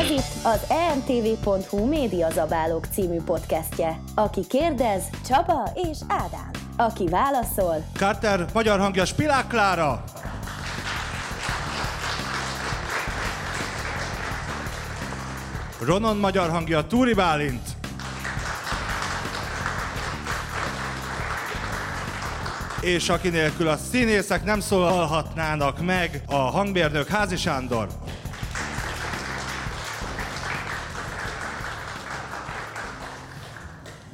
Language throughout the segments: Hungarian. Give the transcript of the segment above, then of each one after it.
Ez itt az emtv.hu Médiazabálók című podcastje. Aki kérdez, Csaba és Ádám. Aki válaszol, Carter, magyar hangja Spilák Klára. Ronon magyar hangja Túri Bálint. És aki nélkül a színészek nem szólalhatnának meg, a hangmérnök Házi Sándor.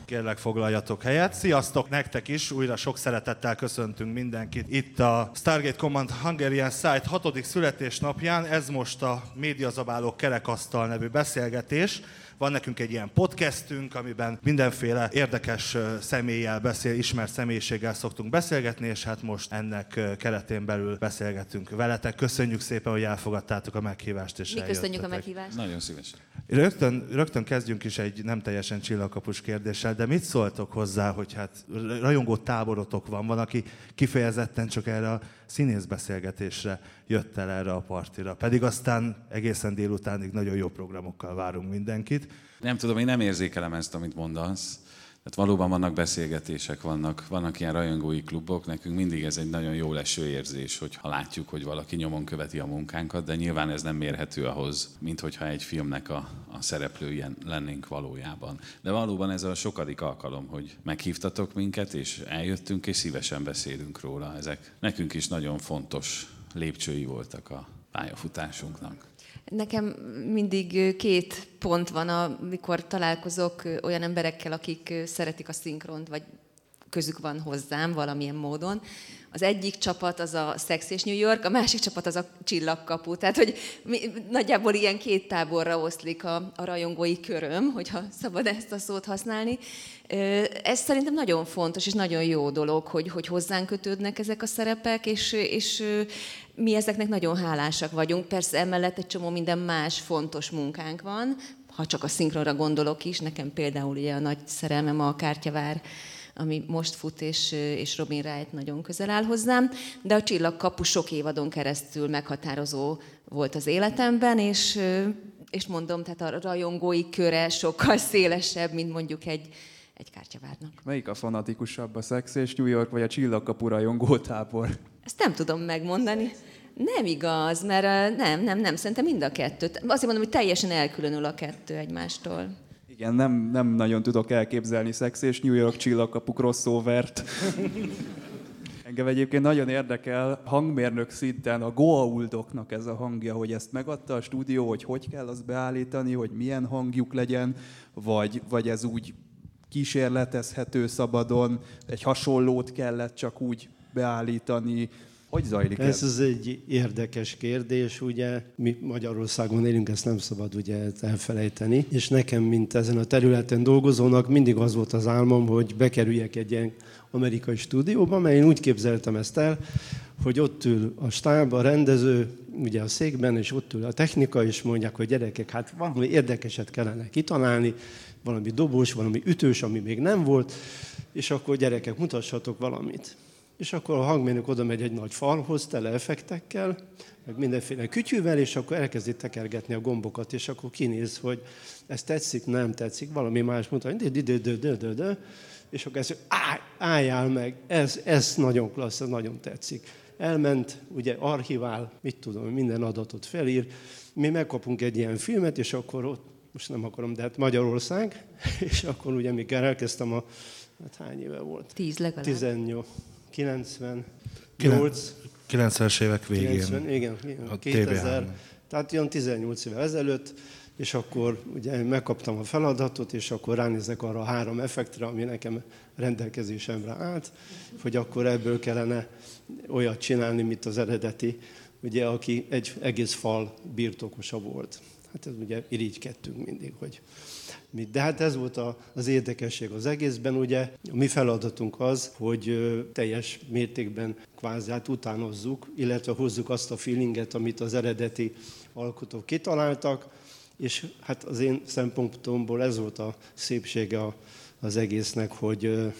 Kérlek foglaljatok helyet. Sziasztok nektek is, újra sok szeretettel köszöntünk mindenkit itt a Stargate Command Hungarian Site 6. születésnapján. Ez most a Médiazabálók kerekasztal nevű beszélgetés. Van nekünk egy ilyen podcastünk, amiben mindenféle érdekes személlyel beszél, ismert személyiséggel szoktunk beszélgetni, és hát most ennek keretén belül beszélgetünk veletek. Köszönjük szépen, hogy elfogadtátok a meghívást, és Mi köszönjük a meghívást. Nagyon szívesen. Rögtön, rögtön kezdjünk is egy nem teljesen csillagkapus kérdéssel, de mit szóltok hozzá, hogy hát rajongó táborotok van, van, aki kifejezetten csak erre a színészbeszélgetésre jött el erre a partira. Pedig aztán egészen délutánig nagyon jó programokkal várunk mindenkit. Nem tudom, én nem érzékelem ezt, amit mondasz. Tehát valóban vannak beszélgetések, vannak, vannak ilyen rajongói klubok, nekünk mindig ez egy nagyon jó leső érzés, hogyha látjuk, hogy valaki nyomon követi a munkánkat, de nyilván ez nem mérhető ahhoz, mint hogyha egy filmnek a, a szereplője lennénk valójában. De valóban ez a sokadik alkalom, hogy meghívtatok minket, és eljöttünk, és szívesen beszélünk róla. Ezek nekünk is nagyon fontos lépcsői voltak a pályafutásunknak. Nekem mindig két pont van, amikor találkozok olyan emberekkel, akik szeretik a szinkront, vagy közük van hozzám valamilyen módon. Az egyik csapat az a Sex és New York, a másik csapat az a Csillagkapu. Tehát, hogy mi, nagyjából ilyen két táborra oszlik a, a rajongói köröm, hogyha szabad ezt a szót használni. Ez szerintem nagyon fontos és nagyon jó dolog, hogy, hogy hozzánk kötődnek ezek a szerepek, és, és mi ezeknek nagyon hálásak vagyunk. Persze emellett egy csomó minden más fontos munkánk van, ha csak a szinkronra gondolok is, nekem például ugye a nagy szerelmem a Kártyavár, ami most fut, és, és Robin Wright nagyon közel áll hozzám, de a Csillagkapu sok évadon keresztül meghatározó volt az életemben, és, és mondom, tehát a rajongói köre sokkal szélesebb, mint mondjuk egy, egy kártyavárnak. Melyik a fanatikusabb, a Sex és New York, vagy a Csillagkapu rajongótábor? Ezt nem tudom megmondani. Nem igaz, mert nem, nem, nem, szerintem mind a kettőt. Azért mondom, hogy teljesen elkülönül a kettő egymástól. Igen, nem, nem nagyon tudok elképzelni Sex és New York Csillagkapu crossovert. Engem egyébként nagyon érdekel hangmérnök szinten a Goa'uldoknak ez a hangja, hogy ezt megadta a stúdió, hogy hogy kell azt beállítani, hogy milyen hangjuk legyen, vagy, vagy ez úgy kísérletezhető szabadon, egy hasonlót kellett csak úgy beállítani. Hogy zajlik Ez ez? egy érdekes kérdés, ugye mi Magyarországon élünk, ezt nem szabad ugye elfelejteni, és nekem, mint ezen a területen dolgozónak, mindig az volt az álmom, hogy bekerüljek egy ilyen amerikai stúdióba, mert én úgy képzeltem ezt el, hogy ott ül a stáb, a rendező, ugye a székben, és ott ül a technika, és mondják, hogy gyerekek, hát valami érdekeset kellene kitalálni, valami dobós, valami ütős, ami még nem volt, és akkor gyerekek, mutassatok valamit. És akkor a hangmérnök oda megy egy nagy falhoz, tele effektekkel, meg mindenféle kütyűvel, és akkor elkezdi tekergetni a gombokat, és akkor kinéz, hogy ez tetszik, nem tetszik, valami más mutatja, de, de, de, de, de, de, és akkor állj, álljál meg, ez, ez nagyon klassz, ez nagyon tetszik. Elment, ugye archivál, mit tudom, minden adatot felír, mi megkapunk egy ilyen filmet, és akkor ott, most nem akarom, de hát Magyarország, és akkor ugye, mikor elkezdtem a, hát hány éve volt? Tíz legalább. 18, 98, 90-es évek végén. 90, igen, igen A 2000, TV3-on. tehát olyan 18 évvel ezelőtt, és akkor ugye megkaptam a feladatot, és akkor ránézek arra a három effektre, ami nekem rendelkezésemre állt, hogy akkor ebből kellene olyat csinálni, mint az eredeti, ugye, aki egy egész fal birtokosa volt. Hát ez ugye irigykedtünk mindig, hogy mit. De hát ez volt az érdekesség az egészben, ugye a mi feladatunk az, hogy teljes mértékben kvázi hát utánozzuk, illetve hozzuk azt a feelinget, amit az eredeti alkotók kitaláltak, és hát az én szempontomból ez volt a szépsége az egésznek, hogy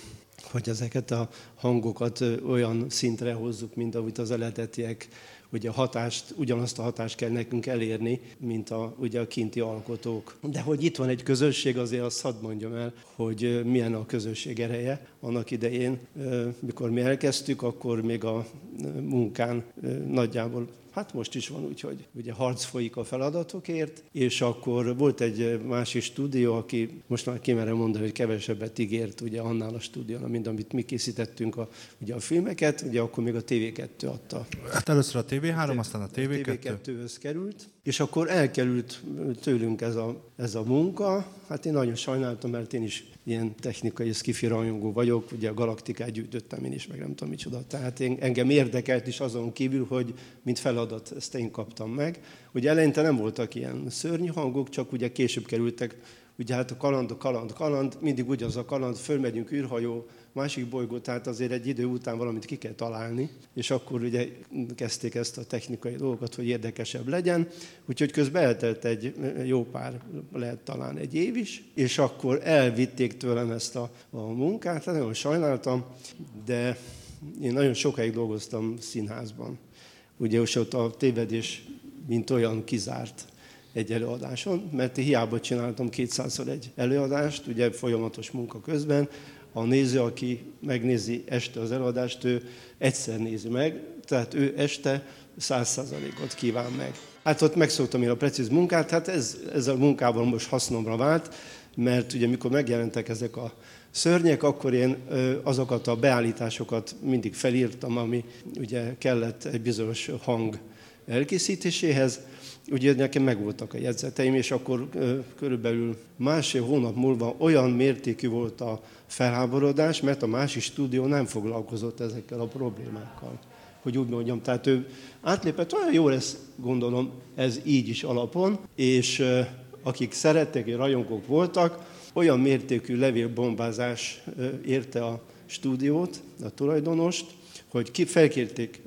hogy ezeket a hangokat olyan szintre hozzuk, mint ahogy az eredetiek hogy a hatást, ugyanazt a hatást kell nekünk elérni, mint a, ugye a kinti alkotók. De hogy itt van egy közösség, azért azt hadd mondjam el, hogy milyen a közösség ereje. Annak idején, mikor mi elkezdtük, akkor még a munkán nagyjából Hát most is van úgy, hogy ugye harc folyik a feladatokért, és akkor volt egy másik stúdió, aki most már kimerem mondani, hogy kevesebbet ígért ugye annál a stúdiónál, mint amit mi készítettünk a, ugye a filmeket, ugye akkor még a TV2 adta. Hát először a TV3, aztán a TV2. A TV2-höz került, és akkor elkerült tőlünk ez a, ez a munka. Hát én nagyon sajnáltam, mert én is ilyen technikai skifi rajongó vagyok, ugye a galaktikát gyűjtöttem én is, meg nem tudom micsoda. Tehát én, engem érdekelt is azon kívül, hogy mint feladat ezt én kaptam meg. Ugye eleinte nem voltak ilyen szörnyű hangok, csak ugye később kerültek, ugye hát a kaland, a kaland, kaland, mindig ugyanaz a kaland, fölmegyünk űrhajó, másik bolygó, tehát azért egy idő után valamit ki kell találni, és akkor ugye kezdték ezt a technikai dolgokat, hogy érdekesebb legyen, úgyhogy közben eltelt egy jó pár, lehet talán egy év is, és akkor elvitték tőlem ezt a, a munkát, hát nagyon sajnáltam, de én nagyon sokáig dolgoztam színházban. Ugye ott a tévedés mint olyan kizárt egy előadáson, mert hiába csináltam 200 egy előadást, ugye folyamatos munka közben, a néző, aki megnézi este az előadást, ő egyszer nézi meg, tehát ő este száz százalékot kíván meg. Hát ott megszoktam én a precíz munkát, hát ez, ez a munkában most hasznomra vált, mert ugye mikor megjelentek ezek a szörnyek, akkor én azokat a beállításokat mindig felírtam, ami ugye kellett egy bizonyos hang elkészítéséhez, ugye nekem megvoltak a jegyzeteim, és akkor körülbelül másfél hónap múlva olyan mértékű volt a felháborodás, mert a másik stúdió nem foglalkozott ezekkel a problémákkal. Hogy úgy mondjam, tehát ő átlépett, olyan jó lesz, gondolom, ez így is alapon, és akik szerettek, rajongók voltak, olyan mértékű levélbombázás érte a stúdiót, a tulajdonost, hogy ki felkérték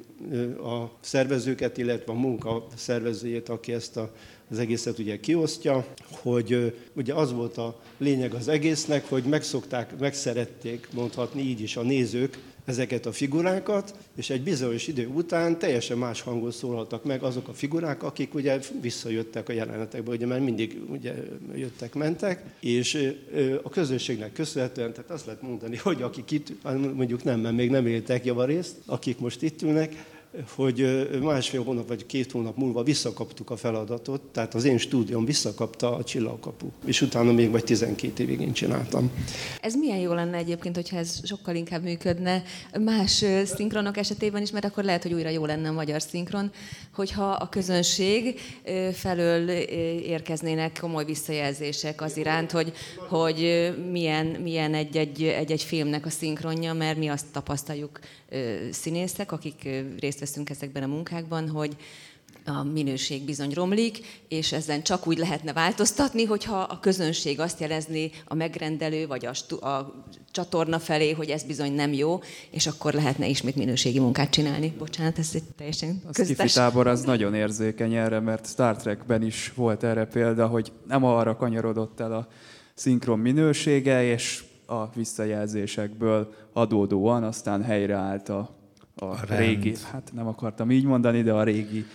a szervezőket, illetve a munka szervezőjét, aki ezt a, az egészet ugye kiosztja, hogy ugye az volt a lényeg az egésznek, hogy megszokták, megszerették mondhatni így is a nézők ezeket a figurákat, és egy bizonyos idő után teljesen más hangon szólhattak meg azok a figurák, akik ugye visszajöttek a jelenetekbe, ugye mert mindig ugye jöttek, mentek, és a közönségnek köszönhetően, tehát azt lehet mondani, hogy akik itt, mondjuk nem, mert még nem éltek javarészt, akik most itt ülnek, hogy másfél hónap vagy két hónap múlva visszakaptuk a feladatot, tehát az én stúdióm visszakapta a csillagkapu, és utána még vagy 12 évig én csináltam. Ez milyen jó lenne egyébként, hogyha ez sokkal inkább működne más szinkronok esetében is, mert akkor lehet, hogy újra jó lenne a magyar szinkron, hogyha a közönség felől érkeznének komoly visszajelzések az iránt, hogy, hogy milyen, milyen egy-egy, egy-egy filmnek a szinkronja, mert mi azt tapasztaljuk színészek, akik részt veszünk ezekben a munkákban, hogy a minőség bizony romlik, és ezen csak úgy lehetne változtatni, hogyha a közönség azt jelezni a megrendelő vagy a, stu- a csatorna felé, hogy ez bizony nem jó, és akkor lehetne ismét minőségi munkát csinálni. Bocsánat, ez egy teljesen köztes. A tábor az nagyon érzékeny erre, mert Star Trekben is volt erre példa, hogy nem arra kanyarodott el a szinkron minősége, és a visszajelzésekből adódóan aztán helyreállt a, a, a régi, hát nem akartam így mondani, de a régi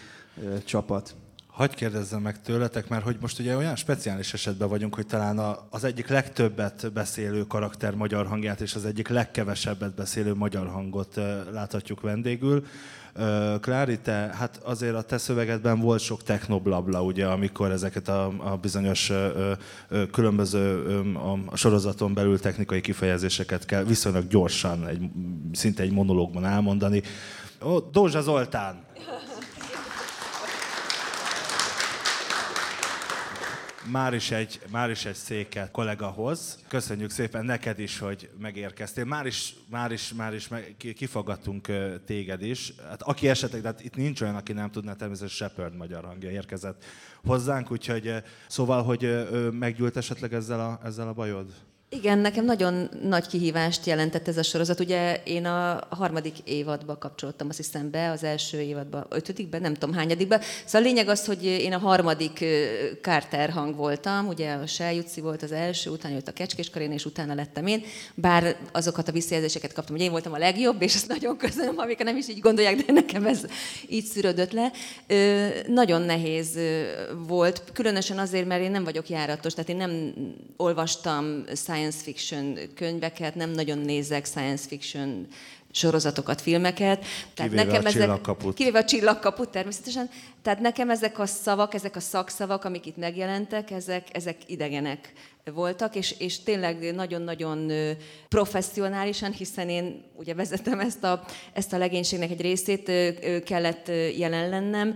ö, csapat. Hagy kérdezzem meg tőletek, mert hogy most ugye olyan speciális esetben vagyunk, hogy talán a, az egyik legtöbbet beszélő karakter magyar hangját és az egyik legkevesebbet beszélő magyar hangot láthatjuk vendégül. Klári, hát azért a te szövegedben volt sok technoblabla, ugye, amikor ezeket a, a bizonyos ö, ö, különböző ö, a sorozaton belül technikai kifejezéseket kell viszonylag gyorsan, egy, szinte egy monológban elmondani. Ó, Dózsa Zoltán! Már is egy, már is egy széket kollégahoz. Köszönjük szépen neked is, hogy megérkeztél. Már is, már is, már is meg, kifogadtunk téged is. Hát aki esetleg, de hát itt nincs olyan, aki nem tudná, természetesen Shepard magyar hangja érkezett hozzánk, úgyhogy szóval, hogy meggyűlt esetleg ezzel a, ezzel a bajod? Igen, nekem nagyon nagy kihívást jelentett ez a sorozat. Ugye én a harmadik évadba kapcsolódtam, azt hiszem be, az első évadba, ötödikben, nem tudom hányadikban. Szóval a lényeg az, hogy én a harmadik Carter hang voltam, ugye a Seljutci volt az első, utána jött a Kecskés Karin, és utána lettem én. Bár azokat a visszajelzéseket kaptam, hogy én voltam a legjobb, és ezt nagyon köszönöm, amik nem is így gondolják, de nekem ez így szűrődött le. Nagyon nehéz volt, különösen azért, mert én nem vagyok járatos, tehát én nem olvastam science fiction könyveket, nem nagyon nézek science fiction sorozatokat, filmeket. Tehát kivéve nekem a ezek, csillagkaput. Kivéve a csillagkaput természetesen. Tehát nekem ezek a szavak, ezek a szakszavak, amik itt megjelentek, ezek, ezek idegenek voltak, és, és tényleg nagyon-nagyon professzionálisan, hiszen én ugye vezetem ezt a, ezt a legénységnek egy részét, kellett jelen lennem.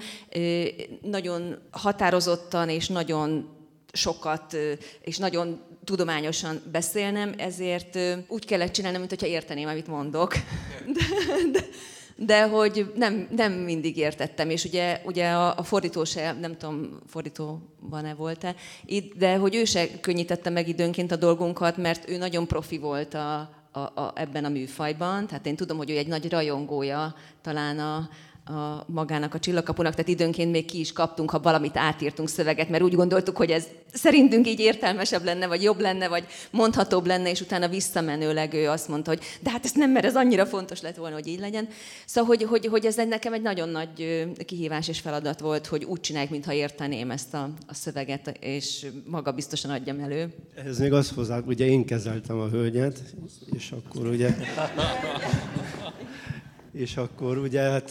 Nagyon határozottan és nagyon sokat és nagyon tudományosan beszélnem, ezért úgy kellett csinálnom, mintha érteném, amit mondok. De, de, de hogy nem, nem mindig értettem, és ugye, ugye a, a fordító se, nem tudom, fordítóban-e volt-e, de hogy ő se könnyítette meg időnként a dolgunkat, mert ő nagyon profi volt a, a, a, ebben a műfajban, tehát én tudom, hogy ő egy nagy rajongója talán a, a magának a csillagkapunak, tehát időnként még ki is kaptunk, ha valamit átírtunk szöveget, mert úgy gondoltuk, hogy ez szerintünk így értelmesebb lenne, vagy jobb lenne, vagy mondhatóbb lenne, és utána visszamenőleg ő azt mondta, hogy de hát ez nem, mert ez annyira fontos lett volna, hogy így legyen. Szóval, hogy, hogy, hogy ez egy, nekem egy nagyon nagy kihívás és feladat volt, hogy úgy csinálják, mintha érteném ezt a, a szöveget, és maga biztosan adjam elő. Ez még azt hozzá, ugye én kezeltem a hölgyet, és akkor ugye és akkor ugye hát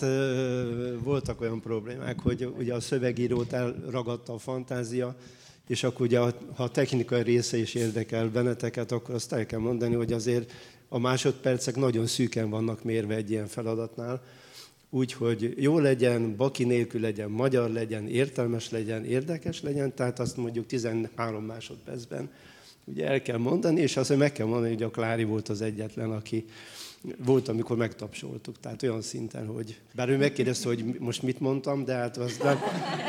voltak olyan problémák, hogy ugye a szövegírót elragadta a fantázia, és akkor ugye ha a technikai része is érdekel benneteket, akkor azt el kell mondani, hogy azért a másodpercek nagyon szűken vannak mérve egy ilyen feladatnál, úgyhogy jó legyen, baki nélkül legyen, magyar legyen, értelmes legyen, érdekes legyen, tehát azt mondjuk 13 másodpercben ugye el kell mondani, és azt meg kell mondani, hogy a Klári volt az egyetlen, aki, volt, amikor megtapsoltuk, tehát olyan szinten, hogy bár ő megkérdezte, hogy most mit mondtam, de hát az nem,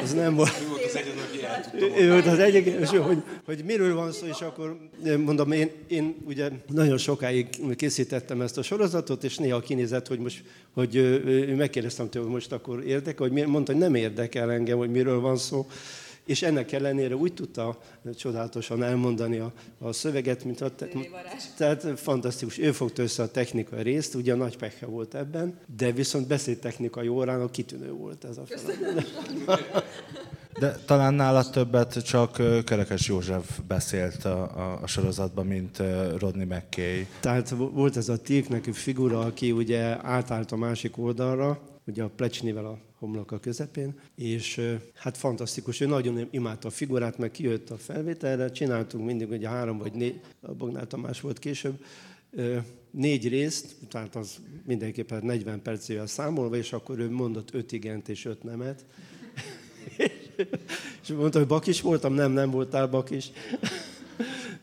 az nem volt. Ő volt az egyetlen, Ő volt az egyetlen, hogy, hogy miről van szó, és akkor mondom, én, én ugye nagyon sokáig készítettem ezt a sorozatot, és néha kinézett, hogy most, hogy ő megkérdeztem tőle, hogy most akkor érdekel, hogy mondta, hogy nem érdekel engem, hogy miről van szó, és ennek ellenére úgy tudta csodálatosan elmondani a, a szöveget, mint a... Te, tehát fantasztikus. Ő fogta össze a technikai részt, ugye a nagy pekhe volt ebben, de viszont beszédtechnikai órán a kitűnő volt ez a feladat. De talán nála többet csak Kerekes József beszélt a, a, a sorozatban, mint Rodney McKay. Tehát volt ez a Tilk neki figura, aki ugye átállt a másik oldalra, ugye a plecsnivel a homlok a közepén, és hát fantasztikus, ő nagyon imádta a figurát, meg kijött a felvételre, csináltunk mindig ugye három vagy négy, a Bognál Tamás volt később, négy részt, tehát az mindenképpen 40 percével számolva, és akkor ő mondott öt igent és öt nemet. és mondta, hogy bakis voltam, nem, nem voltál bakis.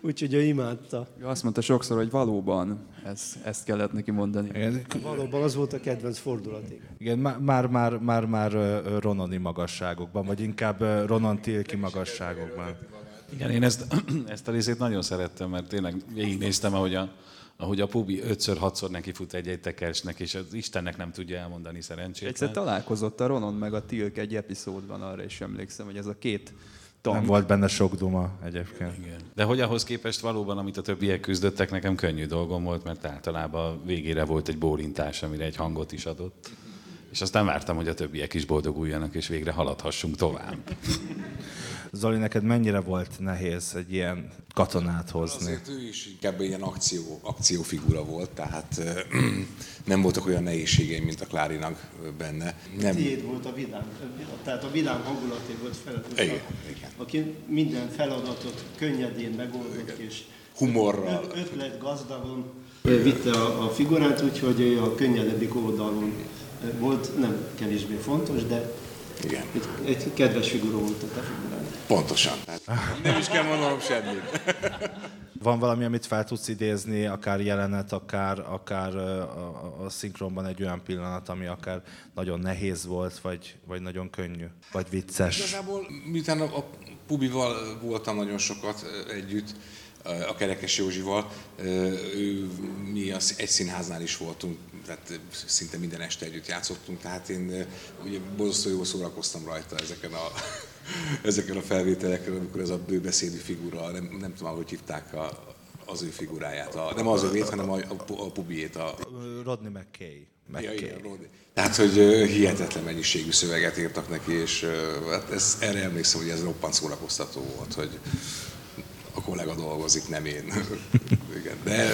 Úgyhogy ő imádta. Ő azt mondta sokszor, hogy valóban ez, ezt kellett neki mondani. Igen. Valóban az volt a kedvenc fordulaték. Igen, már, már, már, már Ronani magasságokban, vagy inkább Ronan Tilki magasságokban. Igen, én ezt, ezt a részét nagyon szerettem, mert tényleg végignéztem, ahogy a, ahogy a Pubi ötször, hatszor neki fut egy-egy tekersnek, és az Istennek nem tudja elmondani szerencsét. Egyszer találkozott a Ronon meg a Tilk egy epizódban, arra is emlékszem, hogy ez a két tank. Nem volt benne sok duma egyébként. Igen. De hogy ahhoz képest valóban, amit a többiek küzdöttek, nekem könnyű dolgom volt, mert általában végére volt egy bólintás, amire egy hangot is adott. És aztán vártam, hogy a többiek is boldoguljanak, és végre haladhassunk tovább. Zoli, neked mennyire volt nehéz egy ilyen katonát hozni? Azért ő is inkább ilyen akció, akciófigura volt, tehát nem voltak olyan nehézségeim, mint a Klárinak benne. Nem. Tiéd volt a vidám, tehát a vidám hangulaté volt feladatos. Igen, igen. Aki minden feladatot könnyedén megoldott, igen. és humorral. Ötlet gazdagon vitte a, a figurát, úgyhogy a könnyedebbik oldalon volt, nem kevésbé fontos, de Igen. Egy, egy kedves figura volt a. Pontosan. Nem is kell mondanom semmit. Van valami, amit fel tudsz idézni, akár jelenet, akár, akár a, a, a szinkronban egy olyan pillanat, ami akár nagyon nehéz volt, vagy, vagy nagyon könnyű, vagy vicces. Igazából, miután a, a Pubival voltam nagyon sokat együtt, a Kerekes Józsival, ő, mi az egy színháznál is voltunk, tehát szinte minden este együtt játszottunk, tehát én ugye borzasztó jól szórakoztam rajta ezeken a, ezeken a felvételeken, amikor ez a bőbeszédű figura, nem, nem tudom, hogy hívták a, az ő figuráját, a, nem az övét, hanem a, a, a pubiét. A... Rodney McKay. McKay. Ja, igen, Rodney. Tehát, hogy hihetetlen mennyiségű szöveget írtak neki, és hát ez, erre emlékszem, hogy ez roppant szórakoztató volt, hogy kollega dolgozik, nem én. Igen. De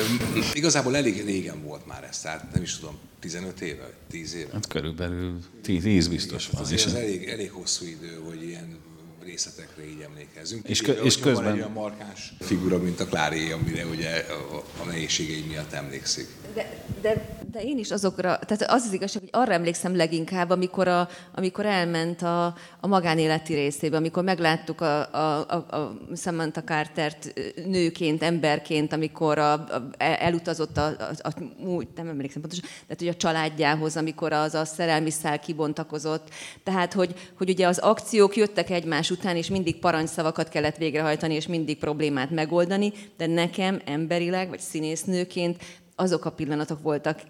igazából elég régen volt már ez, tehát nem is tudom, 15 éve, 10 éve. Hát körülbelül 10, biztos van. Azért ez elég, elég hosszú idő, hogy ilyen részletekre így emlékezünk. És, kö, és közben... Van egy olyan markáns figura, mint a Klári, amire ugye a, a nehézségei miatt emlékszik. De, de, de én is azokra, tehát az az igazság, hogy arra emlékszem leginkább, amikor, a, amikor elment a, a magánéleti részébe, amikor megláttuk a, a, a, a Samantha Cartert nőként, emberként, amikor a, a, elutazott a, a, a, nem emlékszem pontosan, de hogy a családjához, amikor az a szerelmi szál kibontakozott. Tehát, hogy, hogy ugye az akciók jöttek egymás után, és mindig parancsszavakat kellett végrehajtani, és mindig problémát megoldani, de nekem emberileg, vagy színésznőként azok a pillanatok voltak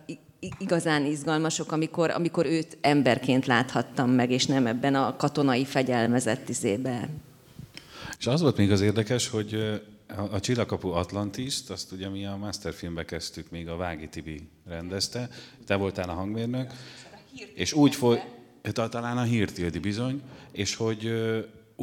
igazán izgalmasok, amikor, amikor őt emberként láthattam meg, és nem ebben a katonai fegyelmezett izébe. És az volt még az érdekes, hogy a Csillagkapu Atlantiszt, azt ugye mi a Masterfilmbe kezdtük, még a Vági Tibi rendezte, te voltál a hangmérnök, és úgy folyt, talán a Hírtildi bizony, és hogy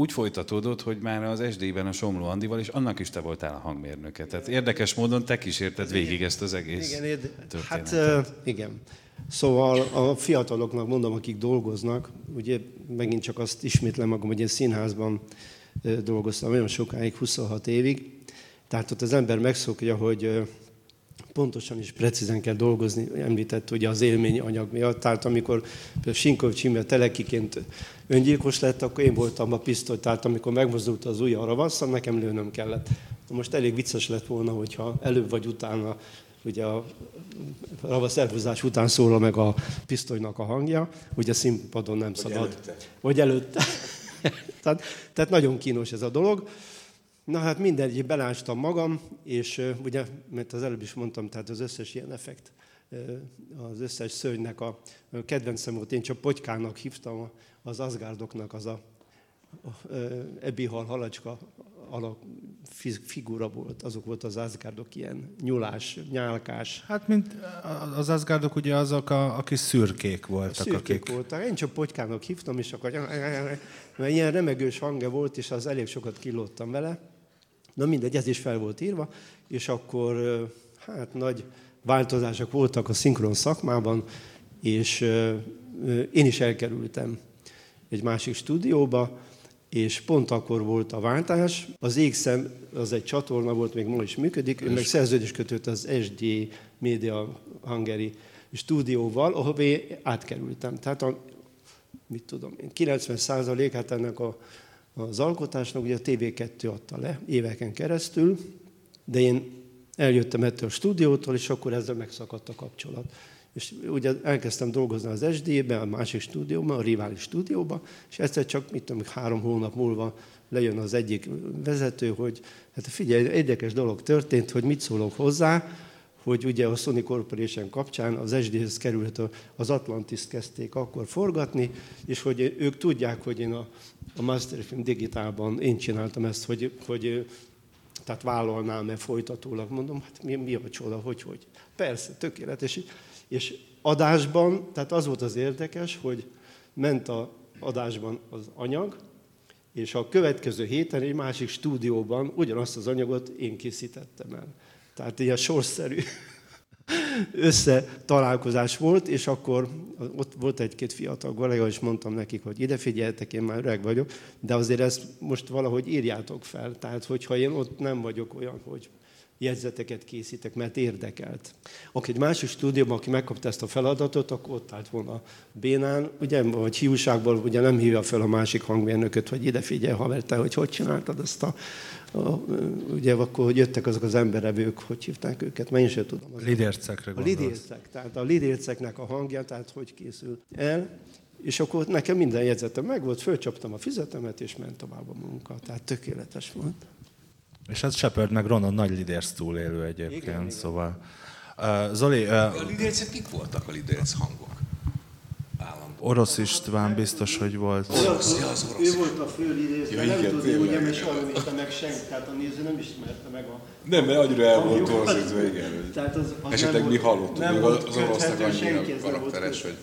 úgy folytatódott, hogy már az SD-ben a Somló Andival, és annak is te voltál a hangmérnöke. Tehát érdekes módon te kísérted végig ezt az egész Igen, érde... hát uh, igen. Szóval a fiataloknak mondom, akik dolgoznak, ugye megint csak azt ismétlem magam, hogy én színházban dolgoztam olyan sokáig, 26 évig, tehát ott az ember megszokja, hogy pontosan és precízen kell dolgozni, említett ugye az élmény anyag miatt. Tehát amikor például Sinkov Csimja telekiként öngyilkos lett, akkor én voltam a pisztoly, tehát amikor megmozdult az ujja a ravasszal, nekem lőnöm kellett. Most elég vicces lett volna, hogyha előbb vagy utána ugye a ravasz elhúzás után szól meg a pisztolynak a hangja, ugye színpadon nem vagy szabad. Előtte. Vagy előtte. tehát, tehát nagyon kínos ez a dolog. Na hát mindegy, belástam magam, és ugye, mert az előbb is mondtam, tehát az összes ilyen effekt, az összes szörnynek a, kedvencem volt, én csak potykának hívtam, az azgárdoknak az a, a, a ebihal halacska alak figura volt, azok volt az azgárdok ilyen nyulás, nyálkás. Hát mint az azgárdok ugye azok, a, akik szürkék voltak. Szürkék akik... voltak. Én csak potykának hívtam, és akkor mert ilyen remegős hangja volt, és az elég sokat kilóttam vele. Na mindegy, ez is fel volt írva, és akkor hát nagy változások voltak a szinkron szakmában, és én is elkerültem egy másik stúdióba, és pont akkor volt a váltás. Az Égszem az egy csatorna volt, még ma is működik, ő meg szerződés kötött az SD Media Hungary stúdióval, ahol én átkerültem. Tehát a, mit tudom én, 90 át ennek a az alkotásnak, ugye a TV2 adta le éveken keresztül, de én eljöttem ettől a stúdiótól, és akkor ezzel megszakadt a kapcsolat. És ugye elkezdtem dolgozni az SD-ben, a másik stúdióban, a rivális stúdióban, és egyszer csak, mit tudom, három hónap múlva lejön az egyik vezető, hogy hát figyelj, érdekes dolog történt, hogy mit szólok hozzá, hogy ugye a Sony Corporation kapcsán az SD-hez került, az Atlantis kezdték akkor forgatni, és hogy ők tudják, hogy én a, a Masterfilm digitálban én csináltam ezt, hogy, hogy tehát vállalnám-e folytatólag. Mondom, hát mi, mi a csoda, hogy, hogy. Persze, tökéletes. És adásban, tehát az volt az érdekes, hogy ment a adásban az anyag, és a következő héten egy másik stúdióban ugyanazt az anyagot én készítettem el. Tehát ilyen sorszerű összetalálkozás volt, és akkor ott volt egy-két fiatal kollega, és mondtam nekik, hogy ide figyeltek, én már öreg vagyok, de azért ezt most valahogy írjátok fel. Tehát, hogyha én ott nem vagyok olyan, hogy jegyzeteket készítek, mert érdekelt. Aki egy másik stúdióban, aki megkapta ezt a feladatot, akkor ott állt volna bénán, ugye, vagy hiúságból ugye nem hívja fel a másik hangmérnököt, hogy ide figyelj, haver, te, hogy hogy csináltad ezt a, a ugye akkor jöttek azok az emberevők, hogy hívták őket, mert én sem tudom. Az lidércekre A lidércek, tehát a lidérceknek a hangja, tehát hogy készül el. És akkor nekem minden jegyzetem meg volt, fölcsaptam a fizetemet, és ment tovább a munka. Tehát tökéletes volt. És ez Shepard meg Ronan nagy lidérc túlélő egyébként, igen, igen. szóval. Uh, Zoli... Uh, a lidércek kik voltak a lidérc hangok? Orosz István biztos, hogy volt. Orosz, ja, az orosz. Ő volt a fő lidérc, ja, nem tudja, ugye, mert soha nem meg senki, tehát a néző nem ismerte meg a... Nem, mert annyira el volt torzítva, igen. Tehát az, az Esetleg mi hallottuk, nem volt az orosznak annyira karakteres, hogy...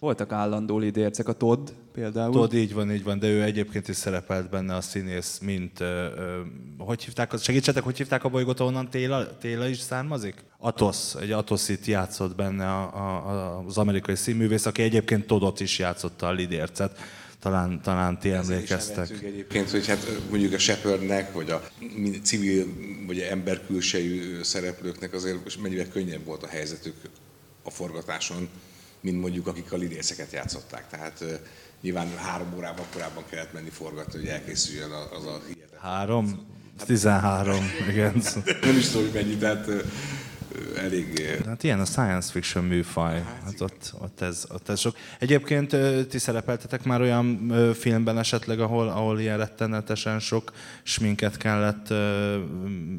Voltak állandó lidércek, a Todd például. Todd, így van, így van, de ő egyébként is szerepelt benne a színész, mint, ö, ö, hogy hívták, segítsetek, hogy hívták a bolygót, onnan Téla, Téla is származik? Atos, egy Atoszit játszott benne a, a, az amerikai színművész, aki egyébként Toddot is játszotta a lidércet. Talán, talán ti emlékeztek. egyébként, hogy hát mondjuk a Shepardnek, vagy a civil, vagy emberkülsejű szereplőknek azért mennyivel könnyebb volt a helyzetük a forgatáson, mint mondjuk akik a lidérceket játszották. Tehát nyilván három órával korábban kellett menni forgatni, hogy elkészüljön az a hihetetlen. Három? Hát, 13, igen. Nem is tudom, hogy mennyi, tehát elég... Hát ilyen a science fiction műfaj. Hát, hát ott, ott, ez, ott ez sok. Egyébként ti szerepeltetek már olyan filmben esetleg, ahol, ahol ilyen rettenetesen sok sminket kellett,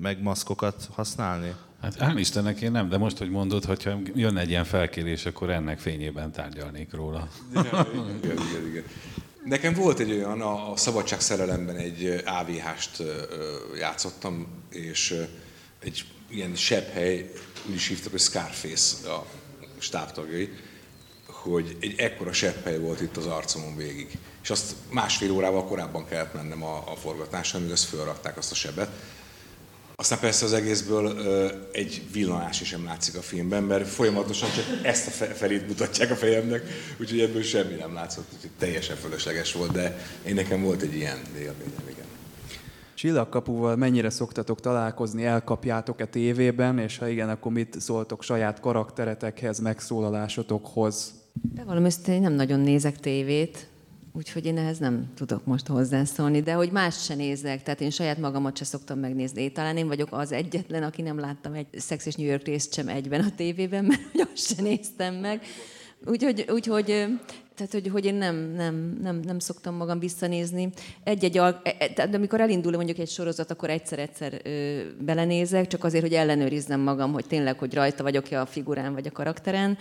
meg maszkokat használni? Hát hál' Istennek én nem, de most, hogy mondod, hogyha jön egy ilyen felkérés, akkor ennek fényében tárgyalnék róla. Igen, igen, igen, igen. Nekem volt egy olyan, a, a Szabadság szerelemben egy AVH-st játszottam, és egy ilyen sebb hely, úgy is hívtak, hogy Scarface a stábtagjai, hogy egy ekkora sebb hely volt itt az arcomon végig. És azt másfél órával korábban kellett mennem a, a forgatásra, amíg azt fölrakták azt a sebet aztán persze az egészből egy villanás is sem látszik a filmben, mert folyamatosan csak ezt a felét mutatják a fejemnek, úgyhogy ebből semmi nem látszott, úgyhogy teljesen fölösleges volt, de én nekem volt egy ilyen élményem, igen. Csillagkapuval mennyire szoktatok találkozni, elkapjátok-e tévében, és ha igen, akkor mit szóltok saját karakteretekhez, megszólalásotokhoz? De valami én nem nagyon nézek tévét, Úgyhogy én ehhez nem tudok most hozzászólni, de hogy más se nézek, tehát én saját magamat se szoktam megnézni. Talán én vagyok az egyetlen, aki nem láttam egy Sex és New York részt sem egyben a tévében, mert hogy azt se néztem meg. Úgyhogy, úgyhogy tehát, hogy, hogy én nem, nem, nem, nem szoktam magam visszanézni. Egy-egy, e, e, tehát amikor elindul mondjuk egy sorozat, akkor egyszer-egyszer ö, belenézek, csak azért, hogy ellenőrizzem magam, hogy tényleg, hogy rajta vagyok-e a figurán vagy a karakteren,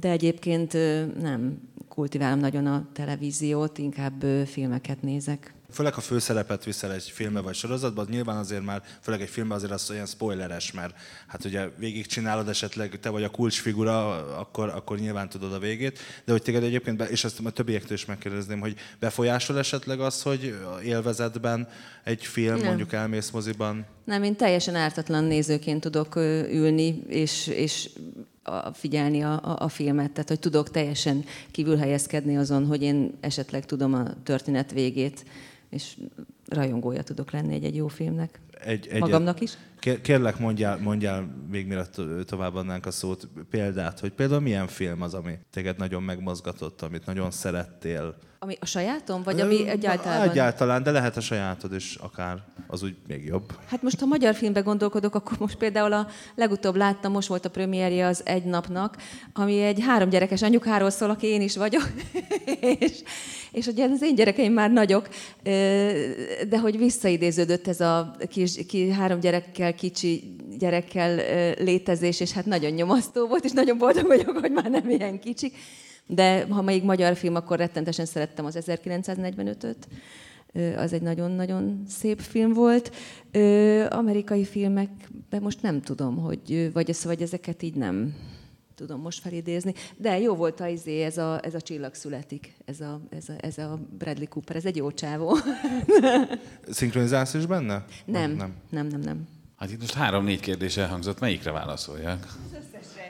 de egyébként nem kultiválom nagyon a televíziót, inkább filmeket nézek. Főleg, ha főszerepet viszel egy filmbe vagy sorozatban, nyilván azért már, főleg egy filmben azért az olyan spoileres, mert hát ugye végigcsinálod esetleg, te vagy a kulcsfigura, akkor, akkor nyilván tudod a végét, de hogy téged egyébként, be, és ezt a többiektől is megkérdezném, hogy befolyásol esetleg az, hogy élvezetben egy film, Nem. mondjuk elmész moziban? Nem, én teljesen ártatlan nézőként tudok ülni, és, és a, figyelni a, a, a filmet, tehát hogy tudok teljesen kívül helyezkedni azon, hogy én esetleg tudom a történet végét és rajongója tudok lenni egy-egy jó filmnek. Egy, egy, Magamnak is. Kérlek, mondjál, mondjál még mielőtt tovább adnánk a szót példát, hogy például milyen film az, ami téged nagyon megmozgatott, amit nagyon szerettél, ami a sajátom, vagy ami egyáltalán? Egyáltalán, de lehet a sajátod is akár, az úgy még jobb. Hát most ha magyar filmbe gondolkodok, akkor most például a legutóbb láttam, most volt a premierje az Egy napnak, ami egy három gyerekes anyukáról szól, aki én is vagyok. és, és ugye az én gyerekeim már nagyok, de hogy visszaidéződött ez a kis, ki, három gyerekkel, kicsi gyerekkel létezés, és hát nagyon nyomasztó volt, és nagyon boldog vagyok, hogy már nem ilyen kicsik. De ha még magyar film, akkor rettentesen szerettem az 1945-öt. Az egy nagyon-nagyon szép film volt. Amerikai filmekben most nem tudom, hogy vagy, ez, vagy ezeket így nem tudom most felidézni. De jó volt az izé, ez a, ez a csillag születik, ez a, ez, a, ez a Bradley Cooper, ez egy jó csávó. Szinkronizálsz is benne? Nem, nem, nem, nem. nem. Hát itt most három-négy kérdés elhangzott, melyikre válaszoljak?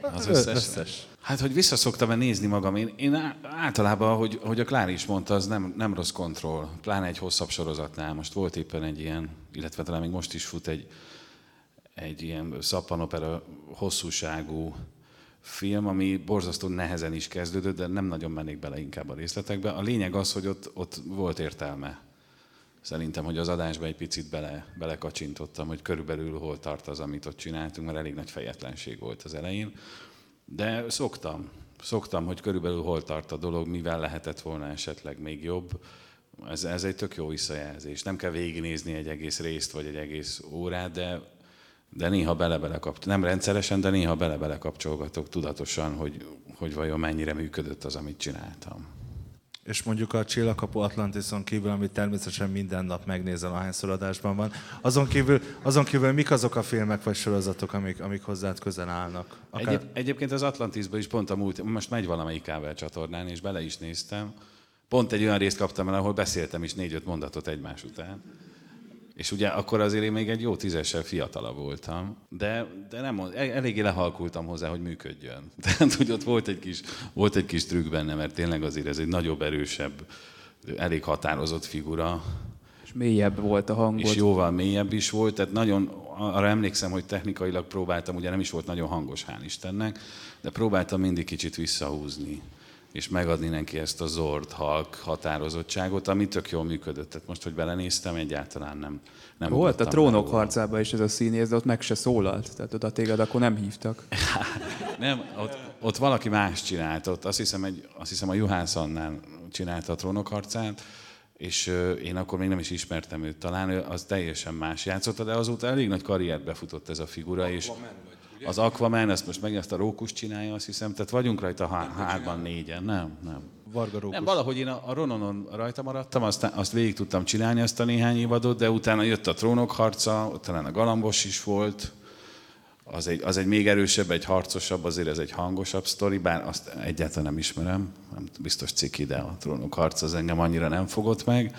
Az összes. összes. Hát, hogy visszaszoktam-e nézni magam, én, én általában, hogy, hogy a Klári is mondta, az nem, nem rossz kontroll, pláne egy hosszabb sorozatnál. Most volt éppen egy ilyen, illetve talán még most is fut egy, egy ilyen szappanopera hosszúságú film, ami borzasztó nehezen is kezdődött, de nem nagyon mennék bele inkább a részletekbe. A lényeg az, hogy ott, ott volt értelme. Szerintem, hogy az adásba egy picit bele, belekacsintottam, hogy körülbelül hol tart az, amit ott csináltunk, mert elég nagy fejetlenség volt az elején. De szoktam, szoktam, hogy körülbelül hol tart a dolog, mivel lehetett volna esetleg még jobb. Ez, ez egy tök jó visszajelzés. Nem kell végignézni egy egész részt, vagy egy egész órát, de, de néha bele-bele. Nem rendszeresen, de néha bele-bele kapcsolgatok tudatosan, hogy, hogy vajon mennyire működött az, amit csináltam. És mondjuk a Csillagkapu Atlantison kívül, amit természetesen minden nap megnézel, ahányszor adásban van, azon kívül, azon kívül mik azok a filmek vagy sorozatok, amik, amik hozzád közel állnak? Akár... Egyéb, egyébként az Atlantisban is pont a múlt, most megy valamelyik kábel csatornán, és bele is néztem. Pont egy olyan részt kaptam el, ahol beszéltem is négy-öt mondatot egymás után. És ugye akkor azért én még egy jó tízessel fiatalabb voltam, de, de nem, eléggé lehalkultam hozzá, hogy működjön. Tehát, hogy ott volt egy, kis, volt egy kis trükk benne, mert tényleg azért ez egy nagyobb, erősebb, elég határozott figura. És mélyebb volt a hang. És jóval mélyebb is volt, tehát nagyon, arra emlékszem, hogy technikailag próbáltam, ugye nem is volt nagyon hangos, hál' Istennek, de próbáltam mindig kicsit visszahúzni és megadni neki ezt a zord, halk határozottságot, ami tök jól működött. Tehát most, hogy belenéztem, egyáltalán nem. nem Volt a trónok harcában is ez a színész, de ott meg se szólalt. Tehát oda téged akkor nem hívtak. nem, ott, ott, valaki más csinált. Ott azt hiszem, egy, azt hiszem a Juhász Annán csinálta a trónok harcát, és én akkor még nem is ismertem őt talán, az teljesen más játszotta, de azóta elég nagy karriert befutott ez a figura, és Ugye? Az Aquaman, ezt most meg ezt a Rókus csinálja, azt hiszem. Tehát vagyunk rajta há- hárman, négyen. Nem, nem. Varga Rókus. Nem, valahogy én a, a Rononon rajta maradtam, aztán azt végig tudtam csinálni ezt a néhány évadot, de utána jött a Trónok harca, ott talán a Galambos is volt, az egy, az egy még erősebb, egy harcosabb, azért ez egy hangosabb sztori, bár azt egyáltalán nem ismerem, nem biztos ciki, de a Trónok harca az engem annyira nem fogott meg.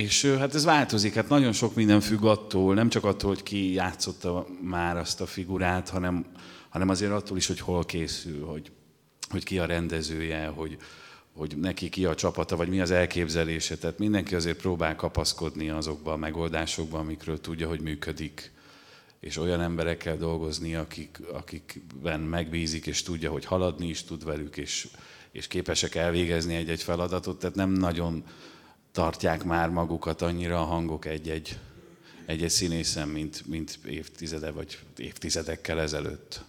És hát ez változik, hát nagyon sok minden függ attól, nem csak attól, hogy ki játszotta már azt a figurát, hanem, hanem azért attól is, hogy hol készül, hogy, hogy ki a rendezője, hogy, hogy neki ki a csapata, vagy mi az elképzelése. Tehát mindenki azért próbál kapaszkodni azokba a megoldásokba, amikről tudja, hogy működik. És olyan emberekkel dolgozni, akik, akikben megbízik, és tudja, hogy haladni is tud velük, és, és képesek elvégezni egy-egy feladatot. Tehát nem nagyon tartják már magukat annyira a hangok egy-egy, egy-egy színészen, mint, mint évtizede vagy évtizedekkel ezelőtt.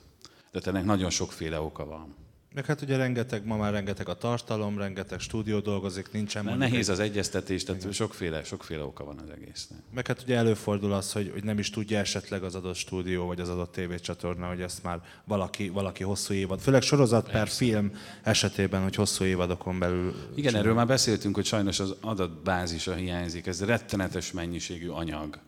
De ennek nagyon sokféle oka van. Meg hát ugye rengeteg, ma már rengeteg a tartalom, rengeteg stúdió dolgozik, nincsen mondjuk... Nehéz az egyeztetés, tehát sokféle, sokféle oka van az egésznek. Meg hát ugye előfordul az, hogy, hogy nem is tudja esetleg az adott stúdió, vagy az adott tévécsatorna, hogy ezt már valaki, valaki hosszú évad, főleg sorozat Persze. per film esetében, hogy hosszú évadokon belül... Igen, csinál. erről már beszéltünk, hogy sajnos az adatbázisa hiányzik, ez rettenetes mennyiségű anyag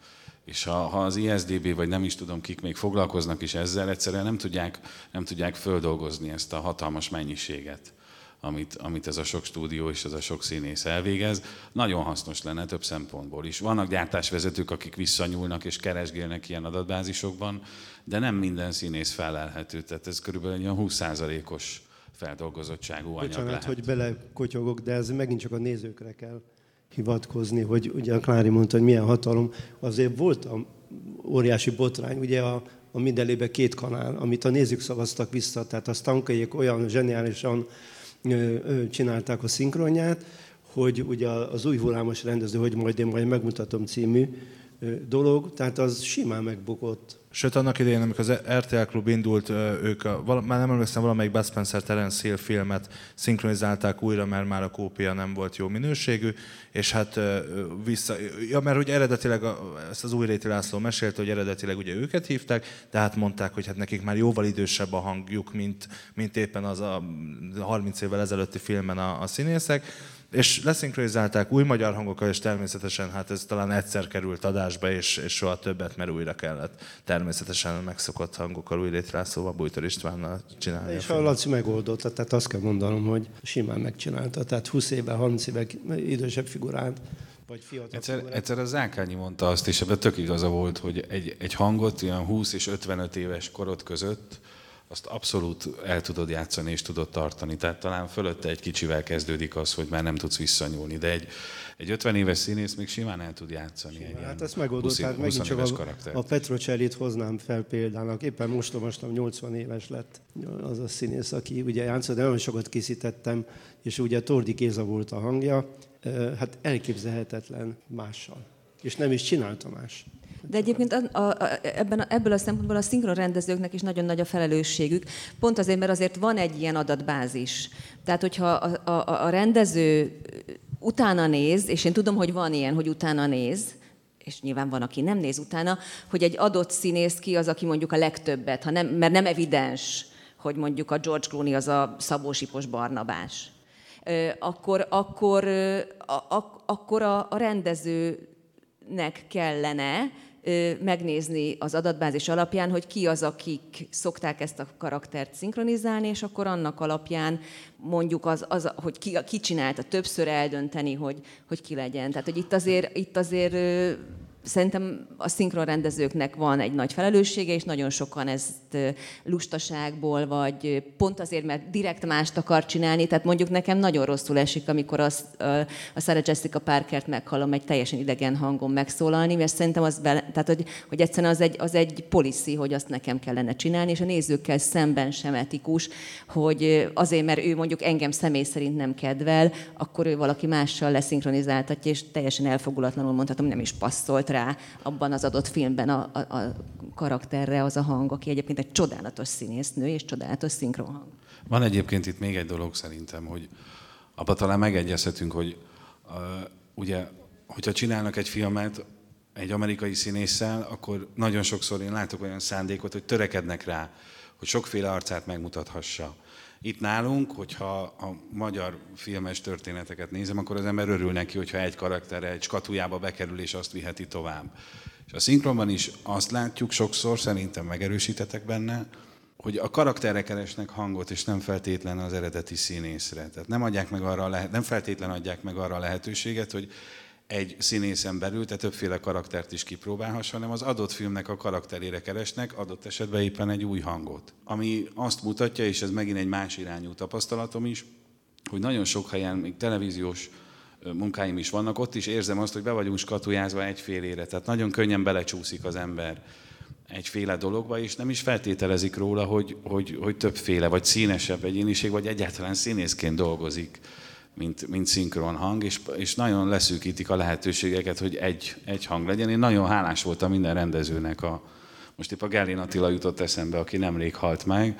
és ha, ha az ISDB, vagy nem is tudom kik még foglalkoznak is ezzel, egyszerűen nem tudják, nem tudják földolgozni ezt a hatalmas mennyiséget, amit, amit ez a sok stúdió és ez a sok színész elvégez. Nagyon hasznos lenne több szempontból is. Vannak gyártásvezetők, akik visszanyúlnak és keresgélnek ilyen adatbázisokban, de nem minden színész felelhető, tehát ez körülbelül egy 20%-os feldolgozottságú anyag Bocsánat, lehet. hogy belekotyogok, de ez megint csak a nézőkre kell hivatkozni, hogy ugye a Klári mondta, hogy milyen hatalom, azért volt a óriási botrány, ugye a, a mindenlébe két kanál, amit a nézők szavaztak vissza, tehát a stankaiék olyan zseniálisan ö, ö, csinálták a szinkronját, hogy ugye az új hullámos rendező, hogy majd én majd megmutatom című ö, dolog, tehát az simán megbukott. Sőt, annak idején, amikor az RTL Klub indult, ők, a, val, már nem emlékszem, valamelyik Bud Spencer Terence Hill filmet szinkronizálták újra, mert már a kópia nem volt jó minőségű, és hát vissza, ja, mert hogy eredetileg, ezt az új Réti László mesélte, hogy eredetileg ugye őket hívták, tehát mondták, hogy hát nekik már jóval idősebb a hangjuk, mint, mint éppen az a 30 évvel ezelőtti filmen a, a színészek, és leszinkronizálták új magyar hangokkal, és természetesen hát ez talán egyszer került adásba, és, és soha többet, mert újra kellett természetesen megszokott hangokkal új létrászóval Bújtor Istvánnal csinálni. És a, a Laci megoldotta, tehát azt kell mondanom, hogy simán megcsinálta. Tehát 20 éve, 30 éve idősebb figurát, vagy fiatal egyszer, figurát. egyszer a Zákányi mondta azt, és ebben tök igaza volt, hogy egy, egy hangot ilyen 20 és 55 éves korot között azt abszolút el tudod játszani és tudod tartani. Tehát talán fölötte egy kicsivel kezdődik az, hogy már nem tudsz visszanyúlni, de egy, egy 50 éves színész még simán el tud játszani. Simán, egy hát ezt megoldott, tehát megint csak a, a Petrocellit hoznám fel példának. Éppen most olvastam, 80 éves lett az a színész, aki ugye játszott, de nagyon sokat készítettem, és ugye Tordi Kéza volt a hangja, hát elképzelhetetlen mással. És nem is csinálta más. De egyébként a, a, a, ebben ebből a szempontból a szinkron rendezőknek is nagyon nagy a felelősségük, pont azért, mert azért van egy ilyen adatbázis. Tehát, hogyha a, a, a rendező utána néz, és én tudom, hogy van ilyen, hogy utána néz, és nyilván van, aki nem néz utána, hogy egy adott színész ki az, aki mondjuk a legtöbbet, ha nem, mert nem evidens, hogy mondjuk a George Clooney az a Szabó Sipos Barnabás. Akkor, akkor, a, a, akkor a, a rendezőnek kellene megnézni az adatbázis alapján, hogy ki az, akik szokták ezt a karaktert szinkronizálni, és akkor annak alapján mondjuk az, az hogy ki, ki csinálta, többször eldönteni, hogy, hogy ki legyen. Tehát, hogy itt azért, itt azért szerintem a szinkron rendezőknek van egy nagy felelőssége, és nagyon sokan ezt lustaságból, vagy pont azért, mert direkt mást akar csinálni. Tehát mondjuk nekem nagyon rosszul esik, amikor az, a Sarah Jessica Parkert meghallom egy teljesen idegen hangon megszólalni, mert szerintem az, be, tehát hogy, hogy egyszerűen az egy, az egy policy, hogy azt nekem kellene csinálni, és a nézőkkel szemben sem etikus, hogy azért, mert ő mondjuk engem személy szerint nem kedvel, akkor ő valaki mással leszinkronizáltatja, és teljesen elfogulatlanul mondhatom, nem is passzolt rá abban az adott filmben a, a, a karakterre az a hang, aki egyébként egy csodálatos színésznő és csodálatos szinkronhang. Van egyébként itt még egy dolog szerintem, hogy abban talán megegyezhetünk, hogy uh, ugye, hogyha csinálnak egy filmet egy amerikai színésszel, akkor nagyon sokszor én látok olyan szándékot, hogy törekednek rá, hogy sokféle arcát megmutathassa. Itt nálunk, hogyha a magyar filmes történeteket nézem, akkor az ember örül neki, hogyha egy karaktere egy skatujába bekerül, és azt viheti tovább. És a szinkronban is azt látjuk sokszor, szerintem megerősítetek benne, hogy a karakterek keresnek hangot, és nem feltétlen az eredeti színészre. Tehát nem, adják meg arra lehet, nem feltétlen adják meg arra a lehetőséget, hogy egy színészen belül, te többféle karaktert is kipróbálhass, hanem az adott filmnek a karakterére keresnek, adott esetben éppen egy új hangot. Ami azt mutatja, és ez megint egy más irányú tapasztalatom is, hogy nagyon sok helyen, még televíziós munkáim is vannak, ott is érzem azt, hogy be vagyunk skatujázva egyfélére, tehát nagyon könnyen belecsúszik az ember egyféle dologba, és nem is feltételezik róla, hogy, hogy, hogy többféle, vagy színesebb egyéniség, vagy egyáltalán színészként dolgozik mint, mint szinkron hang, és, és nagyon leszűkítik a lehetőségeket, hogy egy, egy hang legyen. Én nagyon hálás voltam minden rendezőnek. A, most épp a Gellén Attila jutott eszembe, aki nemrég halt meg.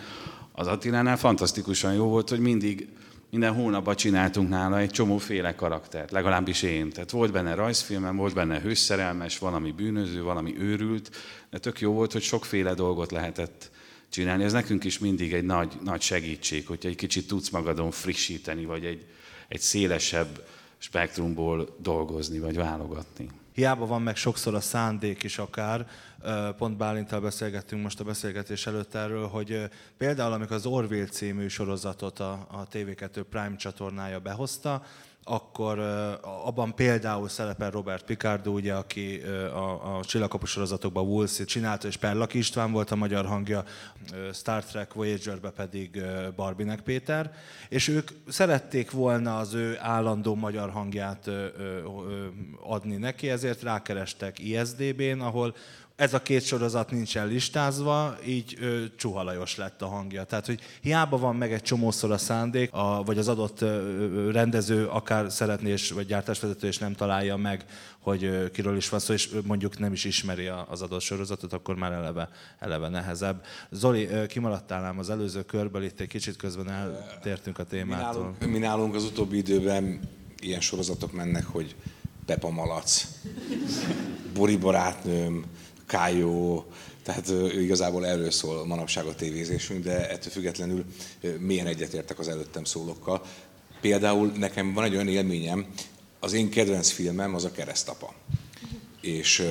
Az Attilánál fantasztikusan jó volt, hogy mindig minden hónapban csináltunk nála egy csomó féle karaktert, legalábbis én. Tehát volt benne rajzfilmem, volt benne hősszerelmes, valami bűnöző, valami őrült, de tök jó volt, hogy sokféle dolgot lehetett csinálni. Ez nekünk is mindig egy nagy, nagy segítség, hogyha egy kicsit tudsz magadon frissíteni, vagy egy, egy szélesebb spektrumból dolgozni vagy válogatni. Hiába van meg sokszor a szándék is akár, pont Bálintal beszélgettünk most a beszélgetés előtt erről, hogy például amikor az Orville című sorozatot a, a TV2 Prime csatornája behozta, akkor abban például szerepel Robert Picardo, ugye, aki a, a csillagkapu sorozatokban Woolsey csinálta, és Perlaki István volt a magyar hangja, Star Trek Voyager-be pedig Barbinek Péter, és ők szerették volna az ő állandó magyar hangját adni neki, ezért rákerestek ISDB-n, ahol ez a két sorozat nincsen listázva, így ö, csuhalajos lett a hangja. Tehát, hogy hiába van meg egy csomószor a szándék, a, vagy az adott ö, rendező akár szeretné, és, vagy gyártásvezető, és nem találja meg, hogy ö, kiről is van szó, és mondjuk nem is ismeri az adott sorozatot, akkor már eleve, eleve nehezebb. Zoli, ö, kimaradtál az előző körből, itt egy kicsit közben eltértünk a témától. Mi nálunk, mi nálunk az utóbbi időben ilyen sorozatok mennek, hogy Pepa Malac, Bori barátnőm, Kájó, tehát igazából erről szól manapság a tévézésünk, de ettől függetlenül milyen egyetértek az előttem szólókkal. Például nekem van egy olyan élményem, az én kedvenc filmem az a Keresztapa. És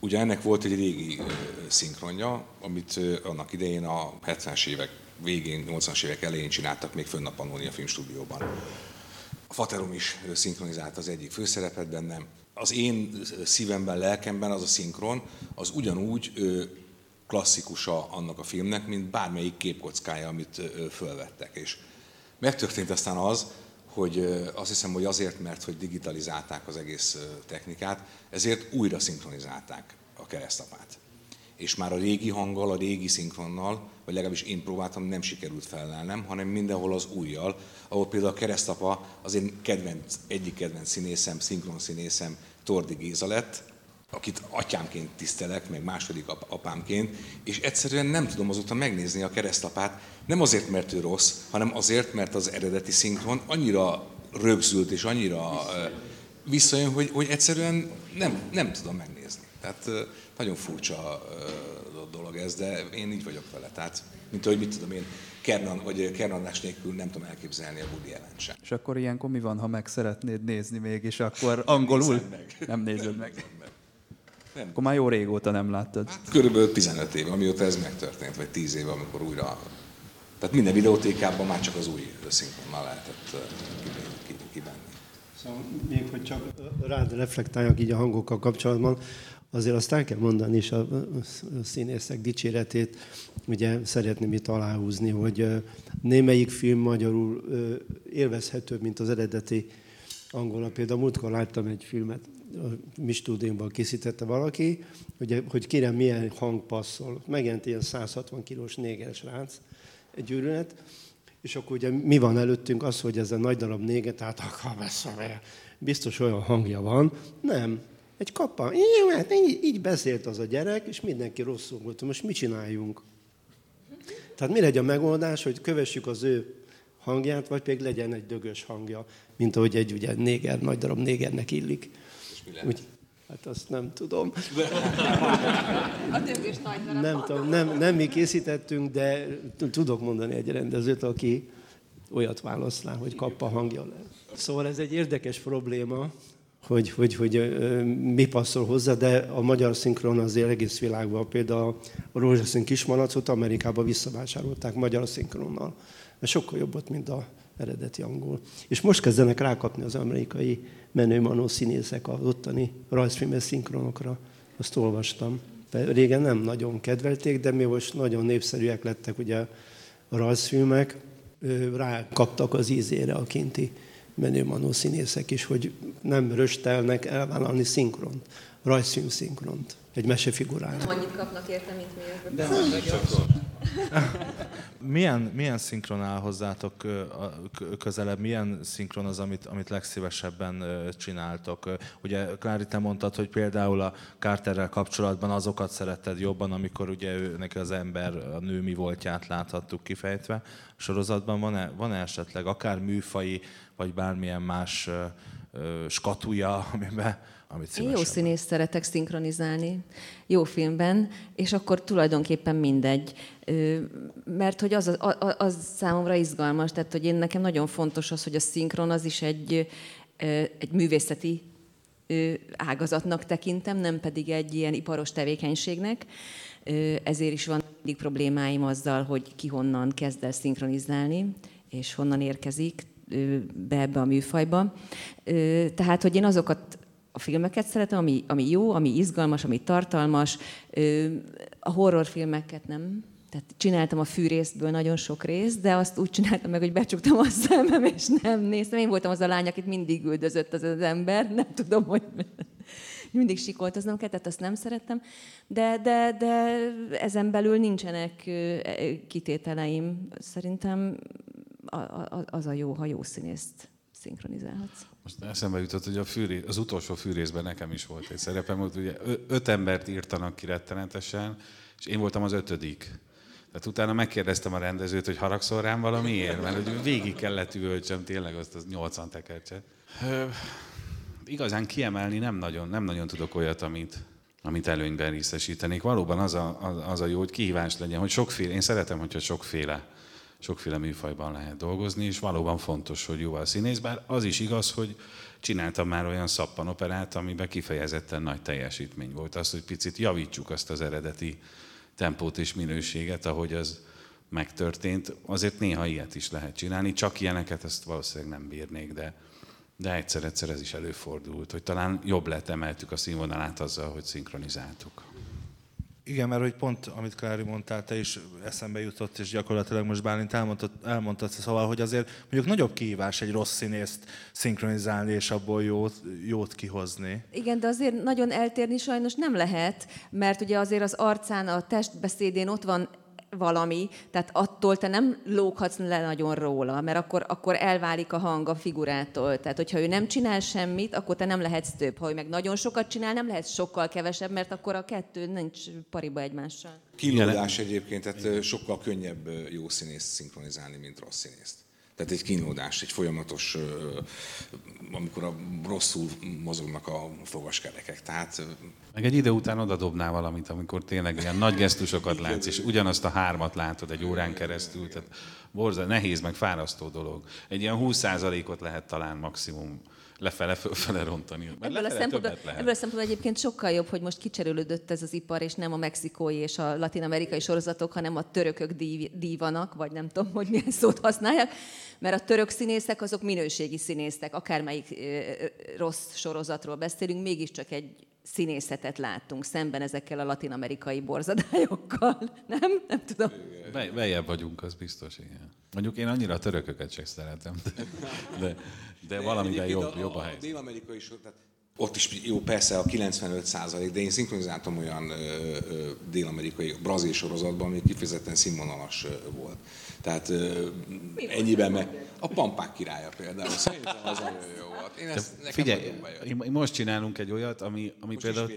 ugye ennek volt egy régi szinkronja, amit annak idején a 70-es évek végén, 80-as évek elején csináltak még fönn a Pannonia filmstúdióban. A Faterom is szinkronizált az egyik főszerepet bennem, az én szívemben, lelkemben az a szinkron, az ugyanúgy klasszikusa annak a filmnek, mint bármelyik képkockája, amit fölvettek. És megtörtént aztán az, hogy azt hiszem, hogy azért, mert hogy digitalizálták az egész technikát, ezért újra szinkronizálták a keresztapát. És már a régi hanggal, a régi szinkronnal, vagy legalábbis én próbáltam, nem sikerült felelnem, hanem mindenhol az újjal, ahol például a keresztapa az én kedvenc, egyik kedvenc színészem, szinkron színészem Tordi Géza lett, akit atyámként tisztelek, meg második apámként, és egyszerűen nem tudom azóta megnézni a keresztapát, nem azért, mert ő rossz, hanem azért, mert az eredeti szinkron annyira rögzült és annyira visszajön, hogy, hogy egyszerűen nem, nem tudom megnézni. Tehát nagyon furcsa dolog ez, de én így vagyok vele. Tehát, mint hogy mit tudom én, Kernan, vagy Kernanás nélkül nem tudom elképzelni a Woody allen sem. És akkor ilyenkor mi van, ha meg szeretnéd nézni mégis, akkor angolul? meg. Nem nézed meg. meg. Nem. Akkor már jó régóta nem láttad. Hát, körülbelül 15 éve, amióta ez megtörtént, vagy 10 éve, amikor újra... Tehát minden videótékában már csak az új szinkronnal lehetett kibenni. Szóval még hogy csak rád reflektáljak így a hangokkal kapcsolatban, azért azt el kell mondani is a színészek dicséretét, ugye szeretném itt aláhúzni, hogy némelyik film magyarul élvezhetőbb, mint az eredeti angol. Például múltkor láttam egy filmet, a mi stúdiumban készítette valaki, hogy, hogy kérem milyen hang passzol. Megjelent ilyen 160 kilós néges rác, egy őrület, és akkor ugye mi van előttünk az, hogy ez a nagy darab néget át akar biztos olyan hangja van. Nem, egy kappa. Hát így, így beszélt az a gyerek, és mindenki rosszul volt. Most mit csináljunk? Tehát mi legyen a megoldás, hogy kövessük az ő hangját, vagy pedig legyen egy dögös hangja, mint ahogy egy ugye, néger, nagy darab négernek illik. Úgy, hát azt nem tudom. A dögös nagy darab. Nem tudom, nem, nem mi készítettünk, de tudok mondani egy rendezőt, aki olyat választál, hogy kappa hangja le. Szóval ez egy érdekes probléma, hogy, hogy, hogy mi passzol hozzá, de a magyar szinkron azért egész világban, például a rózsaszín kismalacot Amerikába visszavásárolták magyar szinkronnal. Mert sokkal jobb volt, mint a eredeti angol. És most kezdenek rákapni az amerikai menőmanó színészek az ottani rajzfilmes szinkronokra. Azt olvastam. Régen nem nagyon kedvelték, de mi most nagyon népszerűek lettek ugye a rajzfilmek, rákaptak az ízére a kinti menőmanó színészek is, hogy nem röstelnek elvállalni szinkront, rajzfilm szinkront, egy mesefigurára. Annyit kapnak érte, mint mi. De milyen, milyen szinkron áll hozzátok közelebb? Milyen szinkron az, amit, amit legszívesebben csináltok? Ugye, Klári, te mondtad, hogy például a Carterrel kapcsolatban azokat szeretted jobban, amikor ugye ő, neki az ember, a nő mi voltját láthattuk kifejtve. A sorozatban van-e, van-e esetleg akár műfai, vagy bármilyen más skatuja, amiben amit Én jó színész szeretek szinkronizálni, jó filmben, és akkor tulajdonképpen mindegy. Mert hogy az, az, az számomra izgalmas, tehát hogy én nekem nagyon fontos az, hogy a szinkron az is egy, egy művészeti ágazatnak tekintem, nem pedig egy ilyen iparos tevékenységnek. Ezért is van mindig problémáim azzal, hogy ki honnan kezd el szinkronizálni, és honnan érkezik be ebbe a műfajba. Tehát, hogy én azokat a filmeket szeretem, ami, ami jó, ami izgalmas, ami tartalmas. A horrorfilmeket nem. Tehát csináltam a fűrészből nagyon sok részt, de azt úgy csináltam meg, hogy becsuktam a szemem, és nem néztem. Én voltam az a lány, akit mindig üldözött az az ember. Nem tudom, hogy mindig sikoltoznom kell, tehát azt nem szerettem. De, de, de ezen belül nincsenek kitételeim. Szerintem az a jó, ha jó színészt szinkronizálhatsz. Most eszembe jutott, hogy a fűré, az utolsó fűrészben nekem is volt egy szerepem, hogy ugye öt embert írtanak ki rettenetesen, és én voltam az ötödik. Tehát utána megkérdeztem a rendezőt, hogy haragszol rám valamiért, mert hogy végig kellett üvöltsem tényleg azt az 80 tekercset. Igazán kiemelni nem nagyon, nem nagyon tudok olyat, amit, amit előnyben részesítenék. Valóban az a, az, az a jó, hogy kihívás legyen, hogy sokféle, én szeretem, hogyha sokféle sokféle műfajban lehet dolgozni, és valóban fontos, hogy jó a színész, bár az is igaz, hogy csináltam már olyan szappanoperát, amiben kifejezetten nagy teljesítmény volt. Az, hogy picit javítsuk azt az eredeti tempót és minőséget, ahogy az megtörtént. Azért néha ilyet is lehet csinálni, csak ilyeneket ezt valószínűleg nem bírnék, de, de egyszer-egyszer ez is előfordult, hogy talán jobb lett emeltük a színvonalát azzal, hogy szinkronizáltuk. Igen, mert hogy pont, amit Klári mondtál, te is eszembe jutott, és gyakorlatilag most Bálint elmondtad, elmondtad szóval, hogy azért mondjuk nagyobb kihívás egy rossz színészt szinkronizálni, és abból jót, jót kihozni. Igen, de azért nagyon eltérni sajnos nem lehet, mert ugye azért az arcán, a testbeszédén ott van valami, tehát attól te nem lóghatsz le nagyon róla, mert akkor, akkor elválik a hang a figurától. Tehát, hogyha ő nem csinál semmit, akkor te nem lehetsz több. Ha ő meg nagyon sokat csinál, nem lehetsz sokkal kevesebb, mert akkor a kettő nincs pariba egymással. Kínlódás egyébként, tehát sokkal könnyebb jó színészt szinkronizálni, mint rossz színészt. Tehát egy kínlódás, egy folyamatos, amikor a rosszul mozognak a fogaskerekek. Tehát... Meg egy idő után oda dobnál valamit, amikor tényleg ilyen nagy gesztusokat látsz, és ugyanazt a hármat látod egy órán keresztül. Tehát borzal, nehéz, meg fárasztó dolog. Egy ilyen 20%-ot lehet talán maximum lefele, fölfele rontani. Ebből a, szempontból, ebből a szempontból egyébként sokkal jobb, hogy most kicserélődött ez az ipar, és nem a mexikói és a latin-amerikai sorozatok, hanem a törökök dív, dívanak, vagy nem tudom, hogy milyen szót használják, mert a török színészek azok minőségi színészek, akármelyik rossz sorozatról beszélünk, mégiscsak egy színészetet láttunk szemben ezekkel a latin-amerikai borzadályokkal. Nem? Nem tudom. Be, bejebb vagyunk, az biztos, igen. Mondjuk én annyira a törököket sem szeretem, de, de, de valamivel jobb, jobb a, a helyzet. A dél-amerikai tehát ott is jó, persze a 95 százalék, de én szinkronizáltam olyan ö, ö, dél-amerikai, brazil sorozatban, ami kifejezetten színvonalas ö, volt. Tehát ö, ennyiben meg a Pampák királya például, szerintem az nagyon jó volt. Én ezt, nekem Figyelj, most csinálunk egy olyat, ami, ami most például,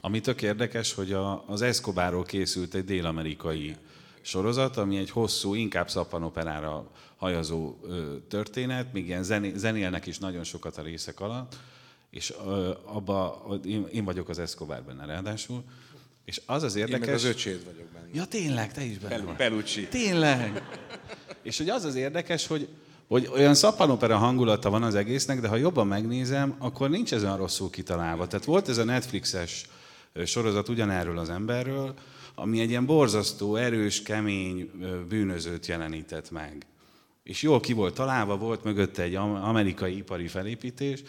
ami tök érdekes, hogy a, az Escobarról készült egy dél-amerikai sorozat, ami egy hosszú, inkább szappanoperára hajazó ö, történet, még ilyen zené, zenélnek is nagyon sokat a részek alatt, és ö, abba, én, én vagyok az Escobar benne ráadásul, és az az érdekes... Én meg az öcséd vagyok benne. Ja, tényleg, te is benne Pel- Pelucci. Tényleg. és hogy az az érdekes, hogy, hogy olyan szappanopera hangulata van az egésznek, de ha jobban megnézem, akkor nincs ez olyan rosszul kitalálva. Tehát volt ez a Netflixes sorozat ugyanerről az emberről, ami egy ilyen borzasztó, erős, kemény bűnözőt jelenített meg. És jól ki volt találva, volt mögötte egy amerikai ipari felépítés,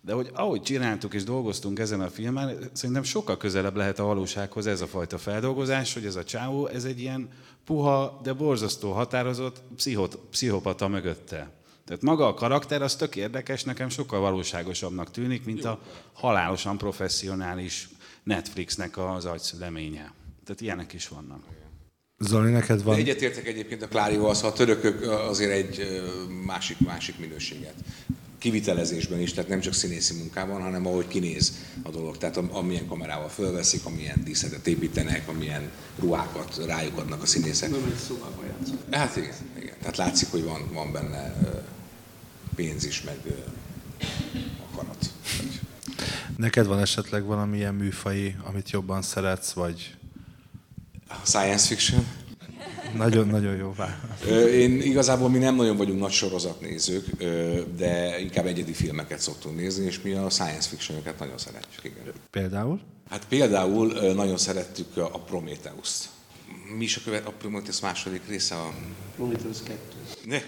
de hogy ahogy csináltuk és dolgoztunk ezen a filmen, szerintem sokkal közelebb lehet a valósághoz ez a fajta feldolgozás, hogy ez a csáó, ez egy ilyen puha, de borzasztó határozott pszichot, pszichopata mögötte. Tehát maga a karakter az tök érdekes, nekem sokkal valóságosabbnak tűnik, mint a halálosan professzionális Netflixnek az agyszüleménye. Tehát ilyenek is vannak. Zoli, neked van? Egyetértek egyébként a Klárival, szóval a törökök azért egy másik, másik minőséget kivitelezésben is, tehát nem csak színészi munkában, hanem ahogy kinéz a dolog. Tehát amilyen kamerával fölveszik, amilyen díszetet építenek, amilyen ruhákat rájuk adnak a színészek. Nem egy szobában játszik. Hát igen, igen. Tehát látszik, hogy van, van benne pénz is, meg akarat. Neked van esetleg valamilyen műfai, amit jobban szeretsz, vagy... Science fiction. Nagyon-nagyon jó válasz. Én igazából mi nem nagyon vagyunk nagy sorozatnézők, de inkább egyedi filmeket szoktunk nézni, és mi a science fiction-öket nagyon szeretjük. Igen. Például? Hát például nagyon szerettük a Prometheus-t. Mi is a, követ, a Prometheus második része? A... Prometheus 2. Ne,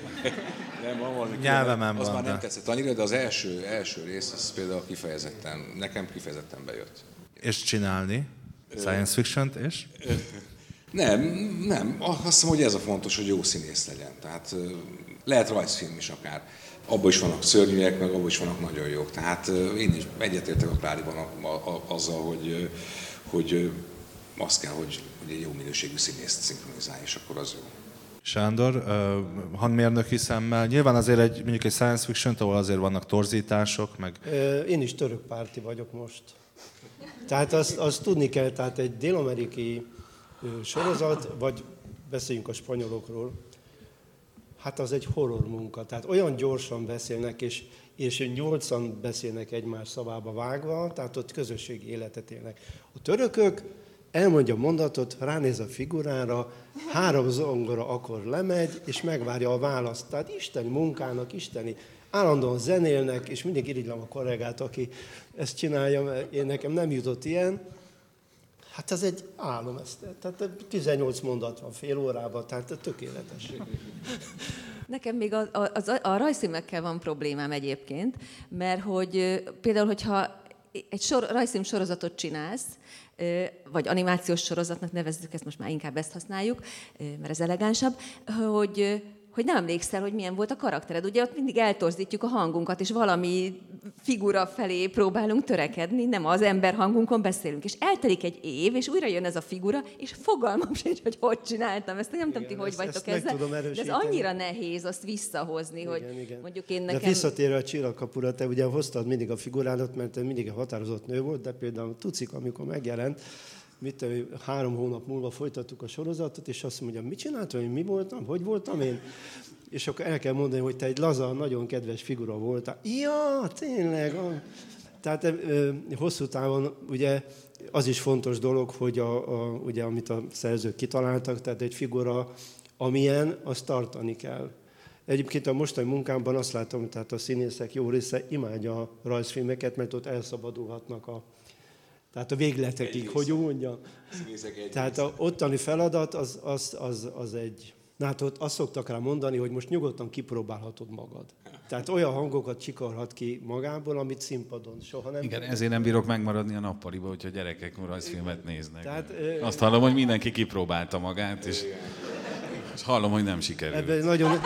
nem, van valami Nyelvemen Az van, már nem de... tetszett annyira, de az első, első rész, az például kifejezetten, nekem kifejezetten bejött. És csinálni? Science fiction és? Nem, nem. Azt hiszem, hogy ez a fontos, hogy jó színész legyen. Tehát lehet rajzfilm is akár. Abban is vannak szörnyűek, meg abban is vannak nagyon jók. Tehát én is egyetértek a Kláriban a, a, a, azzal, hogy, hogy azt kell, hogy, hogy egy jó minőségű színészt szinkronizálj, és akkor az jó. Sándor, hangmérnöki szemmel. Nyilván azért egy, mondjuk egy science fiction ahol azért vannak torzítások, meg... Én is török párti vagyok most. Tehát azt, azt tudni kell, tehát egy dél-amerikai sorozat, vagy beszéljünk a spanyolokról, hát az egy horror munka. Tehát olyan gyorsan beszélnek, és, és nyolcan beszélnek egymás szavába vágva, tehát ott közösségi életet élnek. A törökök elmondja a mondatot, ránéz a figurára, három zongora akkor lemegy, és megvárja a választ. Tehát isteni munkának, isteni állandóan zenélnek, és mindig irigylem a kollégát, aki ezt csinálja, én nekem nem jutott ilyen, Hát ez egy álom, ez, tehát 18 mondat van fél órában, tehát tökéletes. Nekem még a, a, a, a rajzszínekkel van problémám egyébként, mert hogy például, hogyha egy sor, rajzfilm sorozatot csinálsz, vagy animációs sorozatnak nevezzük, ezt most már inkább ezt használjuk, mert ez elegánsabb, hogy hogy nem emlékszel, hogy milyen volt a karaktered. Ugye ott mindig eltorzítjuk a hangunkat, és valami figura felé próbálunk törekedni, nem az ember hangunkon beszélünk. És eltelik egy év, és újra jön ez a figura, és fogalmam sincs, hogy hogy csináltam ezt. Nem tudom, ti hogy vagytok ezt ezzel. De ez annyira nehéz azt visszahozni, igen, hogy igen. mondjuk én nekem... De visszatérve a csillagkapura, te ugye hoztad mindig a figurádat, mert te mindig egy határozott nő volt, de például Tucik, amikor megjelent, mit, három hónap múlva folytattuk a sorozatot, és azt mondja, mit csináltam, én mi voltam, hogy voltam én? És akkor el kell mondani, hogy te egy laza, nagyon kedves figura voltál. Ja, tényleg. Tehát hosszú távon ugye az is fontos dolog, hogy a, a, ugye, amit a szerzők kitaláltak, tehát egy figura, amilyen, azt tartani kell. Egyébként a mostani munkámban azt látom, tehát a színészek jó része imádja a rajzfilmeket, mert ott elszabadulhatnak a, tehát a végletekig, egy hogy úgy mondjam. Tehát a ottani feladat az, az, az, az egy... Na hát ott azt szoktak rá mondani, hogy most nyugodtan kipróbálhatod magad. Tehát olyan hangokat csikarhat ki magából, amit színpadon soha nem... Igen, ezért nem bírok megmaradni a nappaliba, hogyha gyerekek rajzfilmet néznek. Tehát, azt hallom, hogy mindenki kipróbálta magát, és, és hallom, hogy nem sikerült. Ebben nagyon,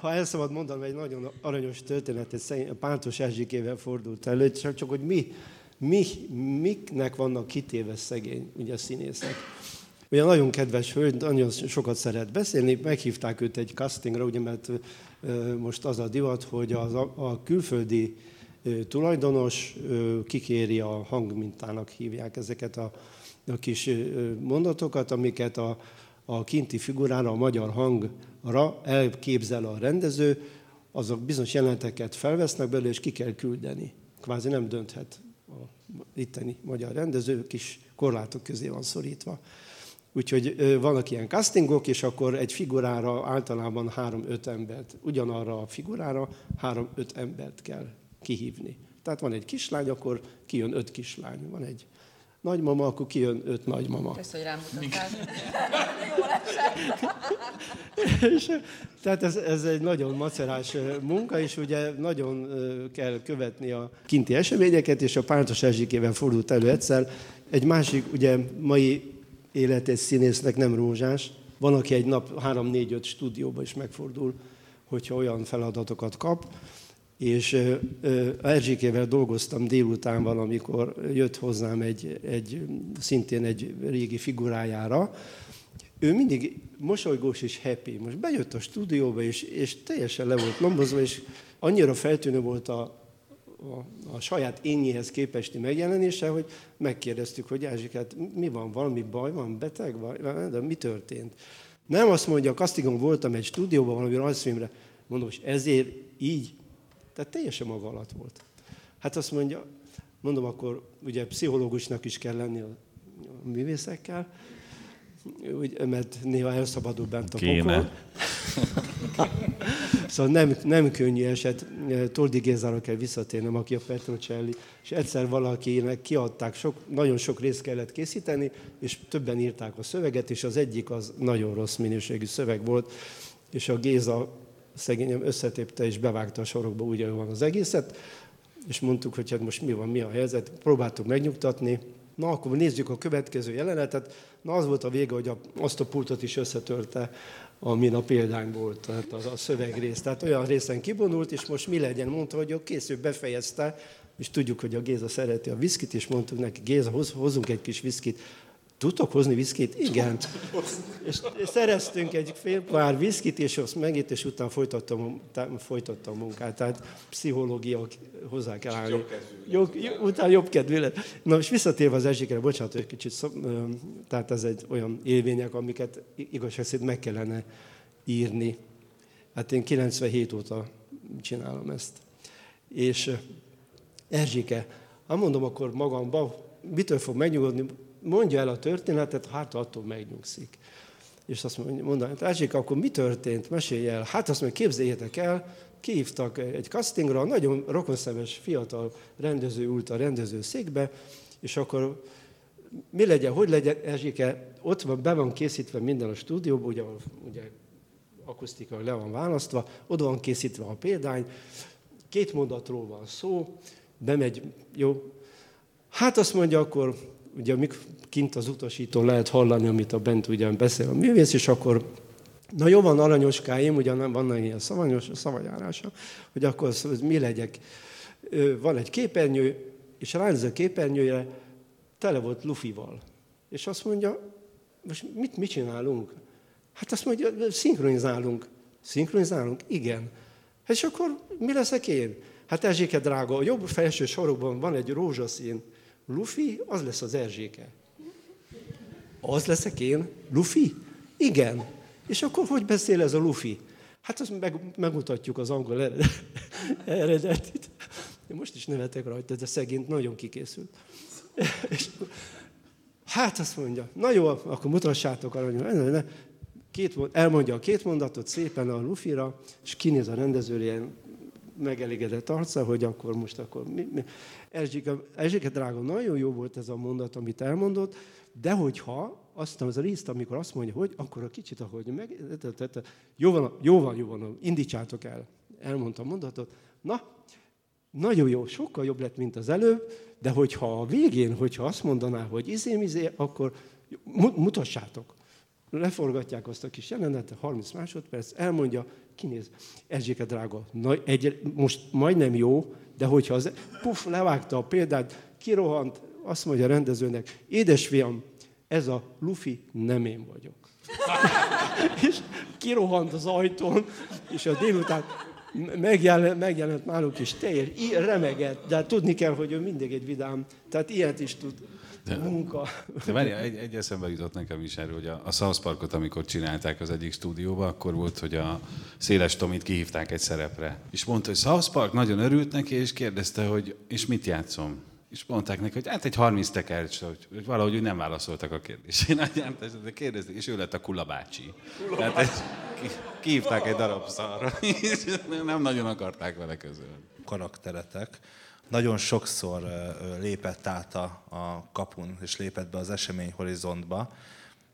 ha el szabad mondanom, egy nagyon aranyos történet, egy Pántos Erzsikével fordult elő, csak, csak hogy mi mi, miknek vannak kitéve szegény, ugye a színészek. Ugye nagyon kedves hölgy, nagyon sokat szeret beszélni, meghívták őt egy castingra, ugye, mert most az a divat, hogy az, a, a külföldi tulajdonos kikéri a hangmintának hívják ezeket a, a kis mondatokat, amiket a, a kinti figurára, a magyar hangra elképzel a rendező, azok bizonyos jeleneteket felvesznek belőle, és ki kell küldeni. Kvázi nem dönthet itteni magyar rendezők is korlátok közé van szorítva. Úgyhogy vannak ilyen castingok, és akkor egy figurára általában három-öt embert, ugyanarra a figurára három-öt embert kell kihívni. Tehát van egy kislány, akkor kijön öt kislány. Van egy nagymama, akkor kijön öt nagymama. Köszönöm, hogy rámutattál. és, tehát ez, ez egy nagyon macerás munka, és ugye nagyon kell követni a kinti eseményeket, és a Pártos Erzsikével fordult elő egyszer. Egy másik, ugye mai életes színésznek nem rózsás. Van, aki egy nap 3-4-5 stúdióba is megfordul, hogyha olyan feladatokat kap és Erzsikével dolgoztam délután valamikor jött hozzám egy, egy, szintén egy régi figurájára. Ő mindig mosolygós és happy. Most bejött a stúdióba, és, és teljesen le volt lombozva, és annyira feltűnő volt a, a, a saját énjéhez képesti megjelenése, hogy megkérdeztük, hogy Erzsikát, mi van, valami baj van, beteg vagy, de mi történt? Nem azt mondja, Kastigon voltam egy stúdióban valami rajzfilmre, mondom, és ezért így tehát teljesen maga alatt volt. Hát azt mondja, mondom, akkor ugye pszichológusnak is kell lenni a, a művészekkel, úgy, mert néha elszabadul bent a Kéne. szóval nem, nem könnyű eset. Toldi Gézára kell visszatérnem, aki a Petrocelli, és egyszer valakinek kiadták, sok, nagyon sok részt kellett készíteni, és többen írták a szöveget, és az egyik az nagyon rossz minőségű szöveg volt, és a Géza szegényem összetépte és bevágta a sorokba úgy, van az egészet, és mondtuk, hogy hát most mi van, mi a helyzet, próbáltuk megnyugtatni, Na, akkor nézzük a következő jelenetet. Na, az volt a vége, hogy a, azt a pultot is összetörte, amin a példány volt, tehát az a szövegrész. Tehát olyan részen kibonult, és most mi legyen? Mondta, hogy kész, ő befejezte, és tudjuk, hogy a Géza szereti a viszkit, és mondtuk neki, Géza, hoz, hozzunk egy kis viszkit. Tudtok hozni viszkit? Igen. És szereztünk egy fél pár viszkit, és azt megít, és utána folytattam, folytattam a munkát. Tehát pszichológia hozzá kell állni. Jobb jobb, utána jobb kedvű lett. Na, és visszatérve az Erzsikre, bocsánat, egy kicsit, szó, tehát ez egy olyan élvények, amiket igazság szerint meg kellene írni. Hát én 97 óta csinálom ezt. És Erzsike, hát mondom akkor magamban, mitől fog megnyugodni, mondja el a történetet, hát attól megnyugszik. És azt mondja, hát akkor mi történt? Mesélj el. Hát azt mondja, képzeljétek el, kihívtak egy castingra, nagyon rokonszemes fiatal rendező ült a rendező székbe, és akkor mi legyen, hogy legyen, Erzsike, ott van, be van készítve minden a stúdióban, ugye, ugye akusztika le van választva, oda van készítve a példány, két mondatról van szó, bemegy, jó. Hát azt mondja, akkor ugye amik kint az utasítón lehet hallani, amit a bent ugyan beszél a művész, és akkor Na jó van, aranyoskáim, ugyan vannak ilyen szavanyos, szavajárása, hogy akkor az, mi legyek. Van egy képernyő, és ránéz a képernyőre, tele volt lufival. És azt mondja, most mit, mit csinálunk? Hát azt mondja, szinkronizálunk. Szinkronizálunk? Igen. Hát és akkor mi leszek én? Hát Erzséke drága, a jobb felső sorokban van egy rózsaszín. Lufi, az lesz az Erzséke. Az leszek én? Lufi? Igen. És akkor hogy beszél ez a Lufi? Hát azt meg, megmutatjuk az angol eredetit. Én most is nevetek rajta, de szegény nagyon kikészült. És hát azt mondja, na jó, akkor mutassátok arra, két, elmondja a két mondatot szépen a Lufira, és kinéz a rendező ilyen megelégedett arca, hogy akkor most akkor mi, mi. Erzsike, Erzsike drága, nagyon jó volt ez a mondat, amit elmondott, de hogyha azt az a részt, amikor azt mondja, hogy akkor a kicsit, ahogy meg... Jó van, jó van, jó van, indítsátok el. Elmondta a mondatot. Na, nagyon jó, sokkal jobb lett, mint az előbb, de hogyha a végén, hogyha azt mondaná, hogy izém, izé, akkor mutassátok. Leforgatják azt a kis jelenetet, 30 másodperc, elmondja, kinéz, Erzséke drága, na, egy, most majdnem jó, de hogyha az, puf, levágta a példát, kirohant, azt mondja a rendezőnek, édesfiam, ez a Luffy nem én vagyok. és kirohant az ajtón, és a délután megjelent, megjelent náluk is teljes, remegett, de tudni kell, hogy ő mindig egy vidám, tehát ilyet is tud. De, munka. De várj, egy, egy eszembe jutott nekem is erről, hogy a, a South Parkot, amikor csinálták az egyik stúdióba, akkor volt, hogy a Széles Tomit kihívták egy szerepre. És mondta, hogy South Park nagyon örült neki, és kérdezte, hogy és mit játszom? és mondták neki, hogy hát egy 30 tekercs, hogy valahogy úgy nem válaszoltak a kérdésére. De kérdezték, és ő lett a Kula bácsi. Tehát egy, kihívták egy darab szarra, és nem nagyon akarták vele közölni. Karakteretek nagyon sokszor lépett át a, a kapun, és lépett be az esemény horizontba.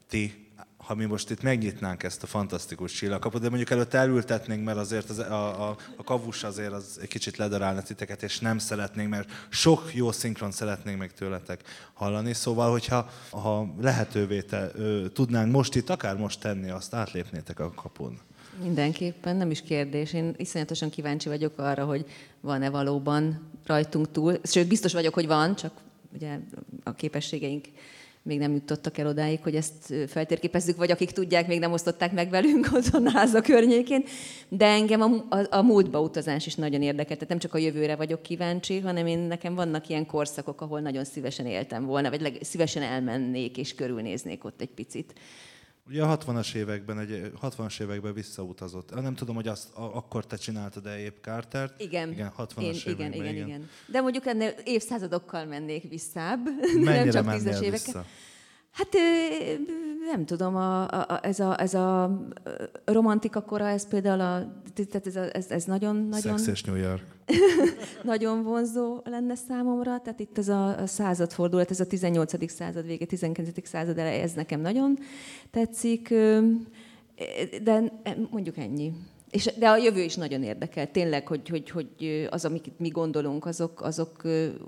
Ti ha mi most itt megnyitnánk ezt a fantasztikus csillagkaput, de mondjuk előtt elültetnénk, mert azért az, a, a, a kavus azért az egy kicsit ledarálna titeket, és nem szeretnénk, mert sok jó szinkron szeretnénk meg tőletek hallani. Szóval, hogyha ha lehetővé te, ö, tudnánk most itt, akár most tenni, azt átlépnétek a kapun. Mindenképpen, nem is kérdés. Én iszonyatosan kíváncsi vagyok arra, hogy van-e valóban rajtunk túl. Sőt, biztos vagyok, hogy van, csak ugye a képességeink még nem jutottak el odáig, hogy ezt feltérképezzük, vagy akik tudják, még nem osztották meg velünk azon a háza környékén. De engem a, a, a múltba utazás is nagyon érdekel. Tehát nem csak a jövőre vagyok kíváncsi, hanem én nekem vannak ilyen korszakok, ahol nagyon szívesen éltem volna, vagy leg, szívesen elmennék és körülnéznék ott egy picit. Ugye a 60-as években, egy 60-as években visszautazott. Nem tudom, hogy azt a, akkor te csináltad e épp Cartert. Igen. Igen, 60-as Én, években. Igen, igen, igen, igen. De mondjuk ennél évszázadokkal mennék visszább. Mennyire nem csak mennél évekkel. vissza? Hát nem tudom, a, a, ez, a, ez a romantika kora, ez például a, tehát ez, a, ez, ez nagyon, nagyon, Sex és New York. nagyon vonzó lenne számomra. Tehát itt ez a, a századfordulat, ez a 18. század vége, 19. század eleje, ez nekem nagyon tetszik. De mondjuk ennyi. És, de a jövő is nagyon érdekel. Tényleg, hogy, hogy, hogy az, amit mi gondolunk, azok, azok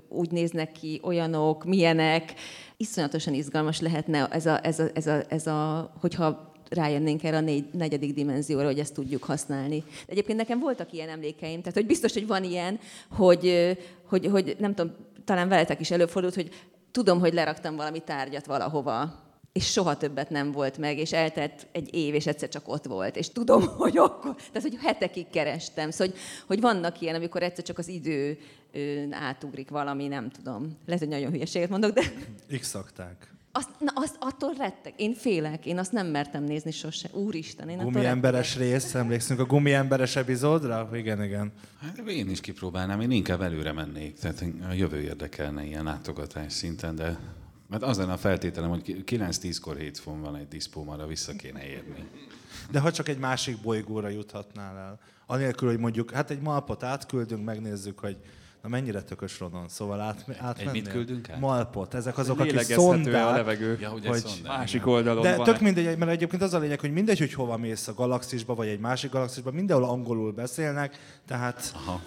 úgy néznek ki, olyanok, milyenek. Iszonyatosan izgalmas lehetne ez a, ez a, ez a, ez a hogyha rájönnénk erre a négy, negyedik dimenzióra, hogy ezt tudjuk használni. De egyébként nekem voltak ilyen emlékeim, tehát hogy biztos, hogy van ilyen, hogy, hogy, hogy nem tudom, talán veletek is előfordult, hogy tudom, hogy leraktam valami tárgyat valahova, és soha többet nem volt meg, és eltelt egy év, és egyszer csak ott volt, és tudom, hogy akkor, tehát hogy hetekig kerestem, szóval, hogy, hogy vannak ilyen, amikor egyszer csak az idő ö, átugrik valami, nem tudom. Lehet, hogy nagyon hülyeséget mondok, de... x Azt, na, azt, attól rettek. Én félek. Én azt nem mertem nézni sose. Úristen, én attól Gumiemberes rész, emlékszünk a gumiemberes epizódra? Igen, igen. Hát én is kipróbálnám, én inkább előre mennék, tehát a jövő érdekelne ilyen látogatás szinten, de mert az lenne a feltételem, hogy 9-10-kor hétfőn van egy diszpó, arra vissza kéne érni. De ha csak egy másik bolygóra juthatnál el, anélkül, hogy mondjuk, hát egy malpot átküldünk, megnézzük, hogy Na mennyire tökös Ronon, szóval át, átmennél? mit küldünk át? Malpot, ezek azok, akik szondák. a levegő? Ja, ugye hogy szondák. Másik oldalon de van. tök mindegy, mert egyébként az a lényeg, hogy mindegy, hogy hova mész a galaxisba, vagy egy másik galaxisba, mindenhol angolul beszélnek, tehát Aha.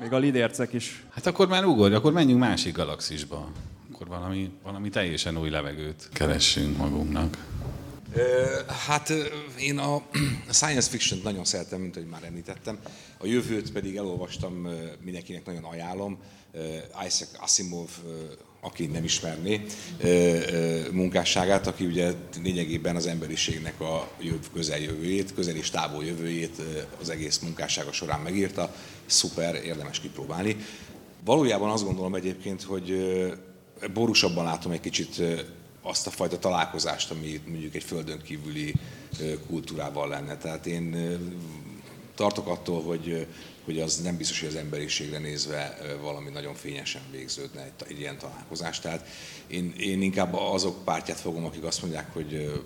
Még a lidércek is. Hát akkor már ugorj, akkor menjünk másik galaxisba. Akkor valami, valami teljesen új levegőt keressünk magunknak. Hát én a, science fiction nagyon szeretem, mint ahogy már említettem. A jövőt pedig elolvastam, mindenkinek nagyon ajánlom. Isaac Asimov, aki nem ismerné munkásságát, aki ugye lényegében az emberiségnek a jöv, közeljövőjét, közel és távol jövőjét az egész munkássága során megírta. Szuper, érdemes kipróbálni. Valójában azt gondolom egyébként, hogy borúsabban látom egy kicsit azt a fajta találkozást, ami mondjuk egy földön kívüli kultúrával lenne. Tehát én tartok attól, hogy, hogy az nem biztos, hogy az emberiségre nézve valami nagyon fényesen végződne egy, egy ilyen találkozás. Tehát én, én inkább azok pártját fogom, akik azt mondják, hogy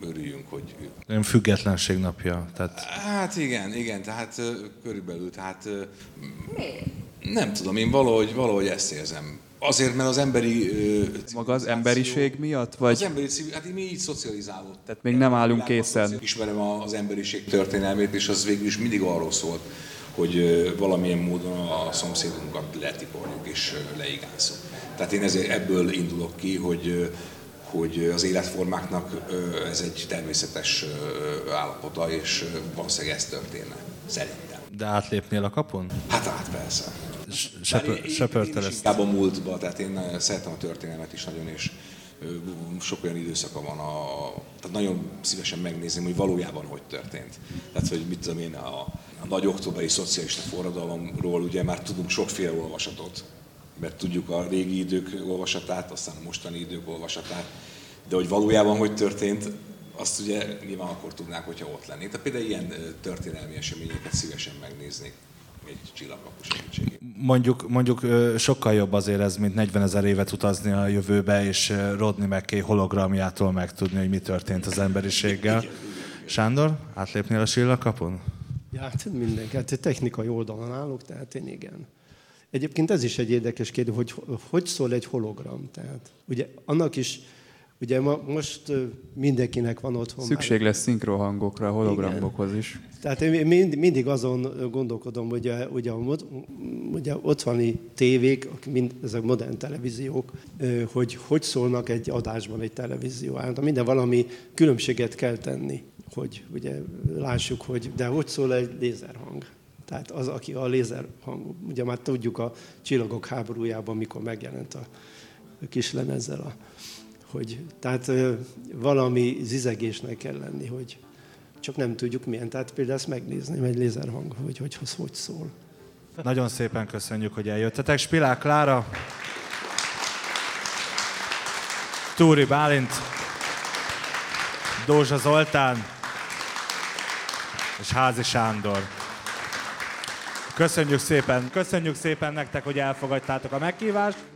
örüljünk, hogy olyan függetlenség napja. Tehát Hát igen, igen, tehát körülbelül, tehát ö, nem tudom, én valahogy, valahogy ezt érzem. Azért, mert az emberi... ö, Maga az emberiség miatt? Vagy Az emberi civil, hát mi így szocializálódtunk. Tehát még nem állunk készen. Ismerem a- az emberiség történelmét, és az végül is mindig arról szólt, hogy valamilyen módon a szomszédunkat letiporjuk és ö, leigázzuk. Tehát én ezért ebből indulok ki, hogy hogy az életformáknak ez egy természetes állapota, és valószínűleg ez történne. Szerintem. de átlépnél a kapun? Hát át persze. Is ezt. inkább a múltba, tehát én nagyon szeretem a történelmet is nagyon, és sok olyan időszaka van, a, tehát nagyon szívesen megnézném, hogy valójában hogy történt. Tehát, hogy mit tudom én, a, a nagy októberi szocialista forradalomról ugye már tudunk sokféle olvasatot, mert tudjuk a régi idők olvasatát, aztán a mostani idők olvasatát, de hogy valójában hogy történt, azt ugye nyilván akkor tudnánk, hogyha ott lennénk. Tehát például ilyen történelmi eseményeket szívesen megnéznék egy csillagkapu segítségével. Mondjuk, mondjuk sokkal jobb azért ez, mint 40 ezer évet utazni a jövőbe, és Rodney McKay hologramjától megtudni, hogy mi történt az emberiséggel. Sándor, átlépnél a csillagkapun? Ja, hát mindenki, hát technikai oldalon állok, tehát én igen. Egyébként ez is egy érdekes kérdés, hogy hogy szól egy hologram. Tehát ugye annak is, ugye ma, most mindenkinek van otthon. már- Szükség lesz szinkrohangokra, hologramokhoz is. Tehát én mind, mindig azon gondolkodom, hogy a, ugye, a, ugye a otthoni tévék, mind, ezek modern televíziók, hogy hogy szólnak egy adásban egy televízió. Hát minden valami különbséget kell tenni, hogy ugye lássuk, hogy de hogy szól egy lézerhang. Tehát az, aki a lézerhang, ugye már tudjuk a Csillagok háborújában, mikor megjelent a, a kis lemezzel, a, hogy tehát valami zizegésnek kell lenni, hogy csak nem tudjuk milyen. Tehát például ezt megnézni, egy lézerhang, hogy hogy, hogy, hogy szól. Nagyon szépen köszönjük, hogy eljöttetek. Spilák Klára, Túri Bálint, Dózsa Zoltán és Házi Sándor. Köszönjük szépen, köszönjük szépen nektek, hogy elfogadtátok a meghívást.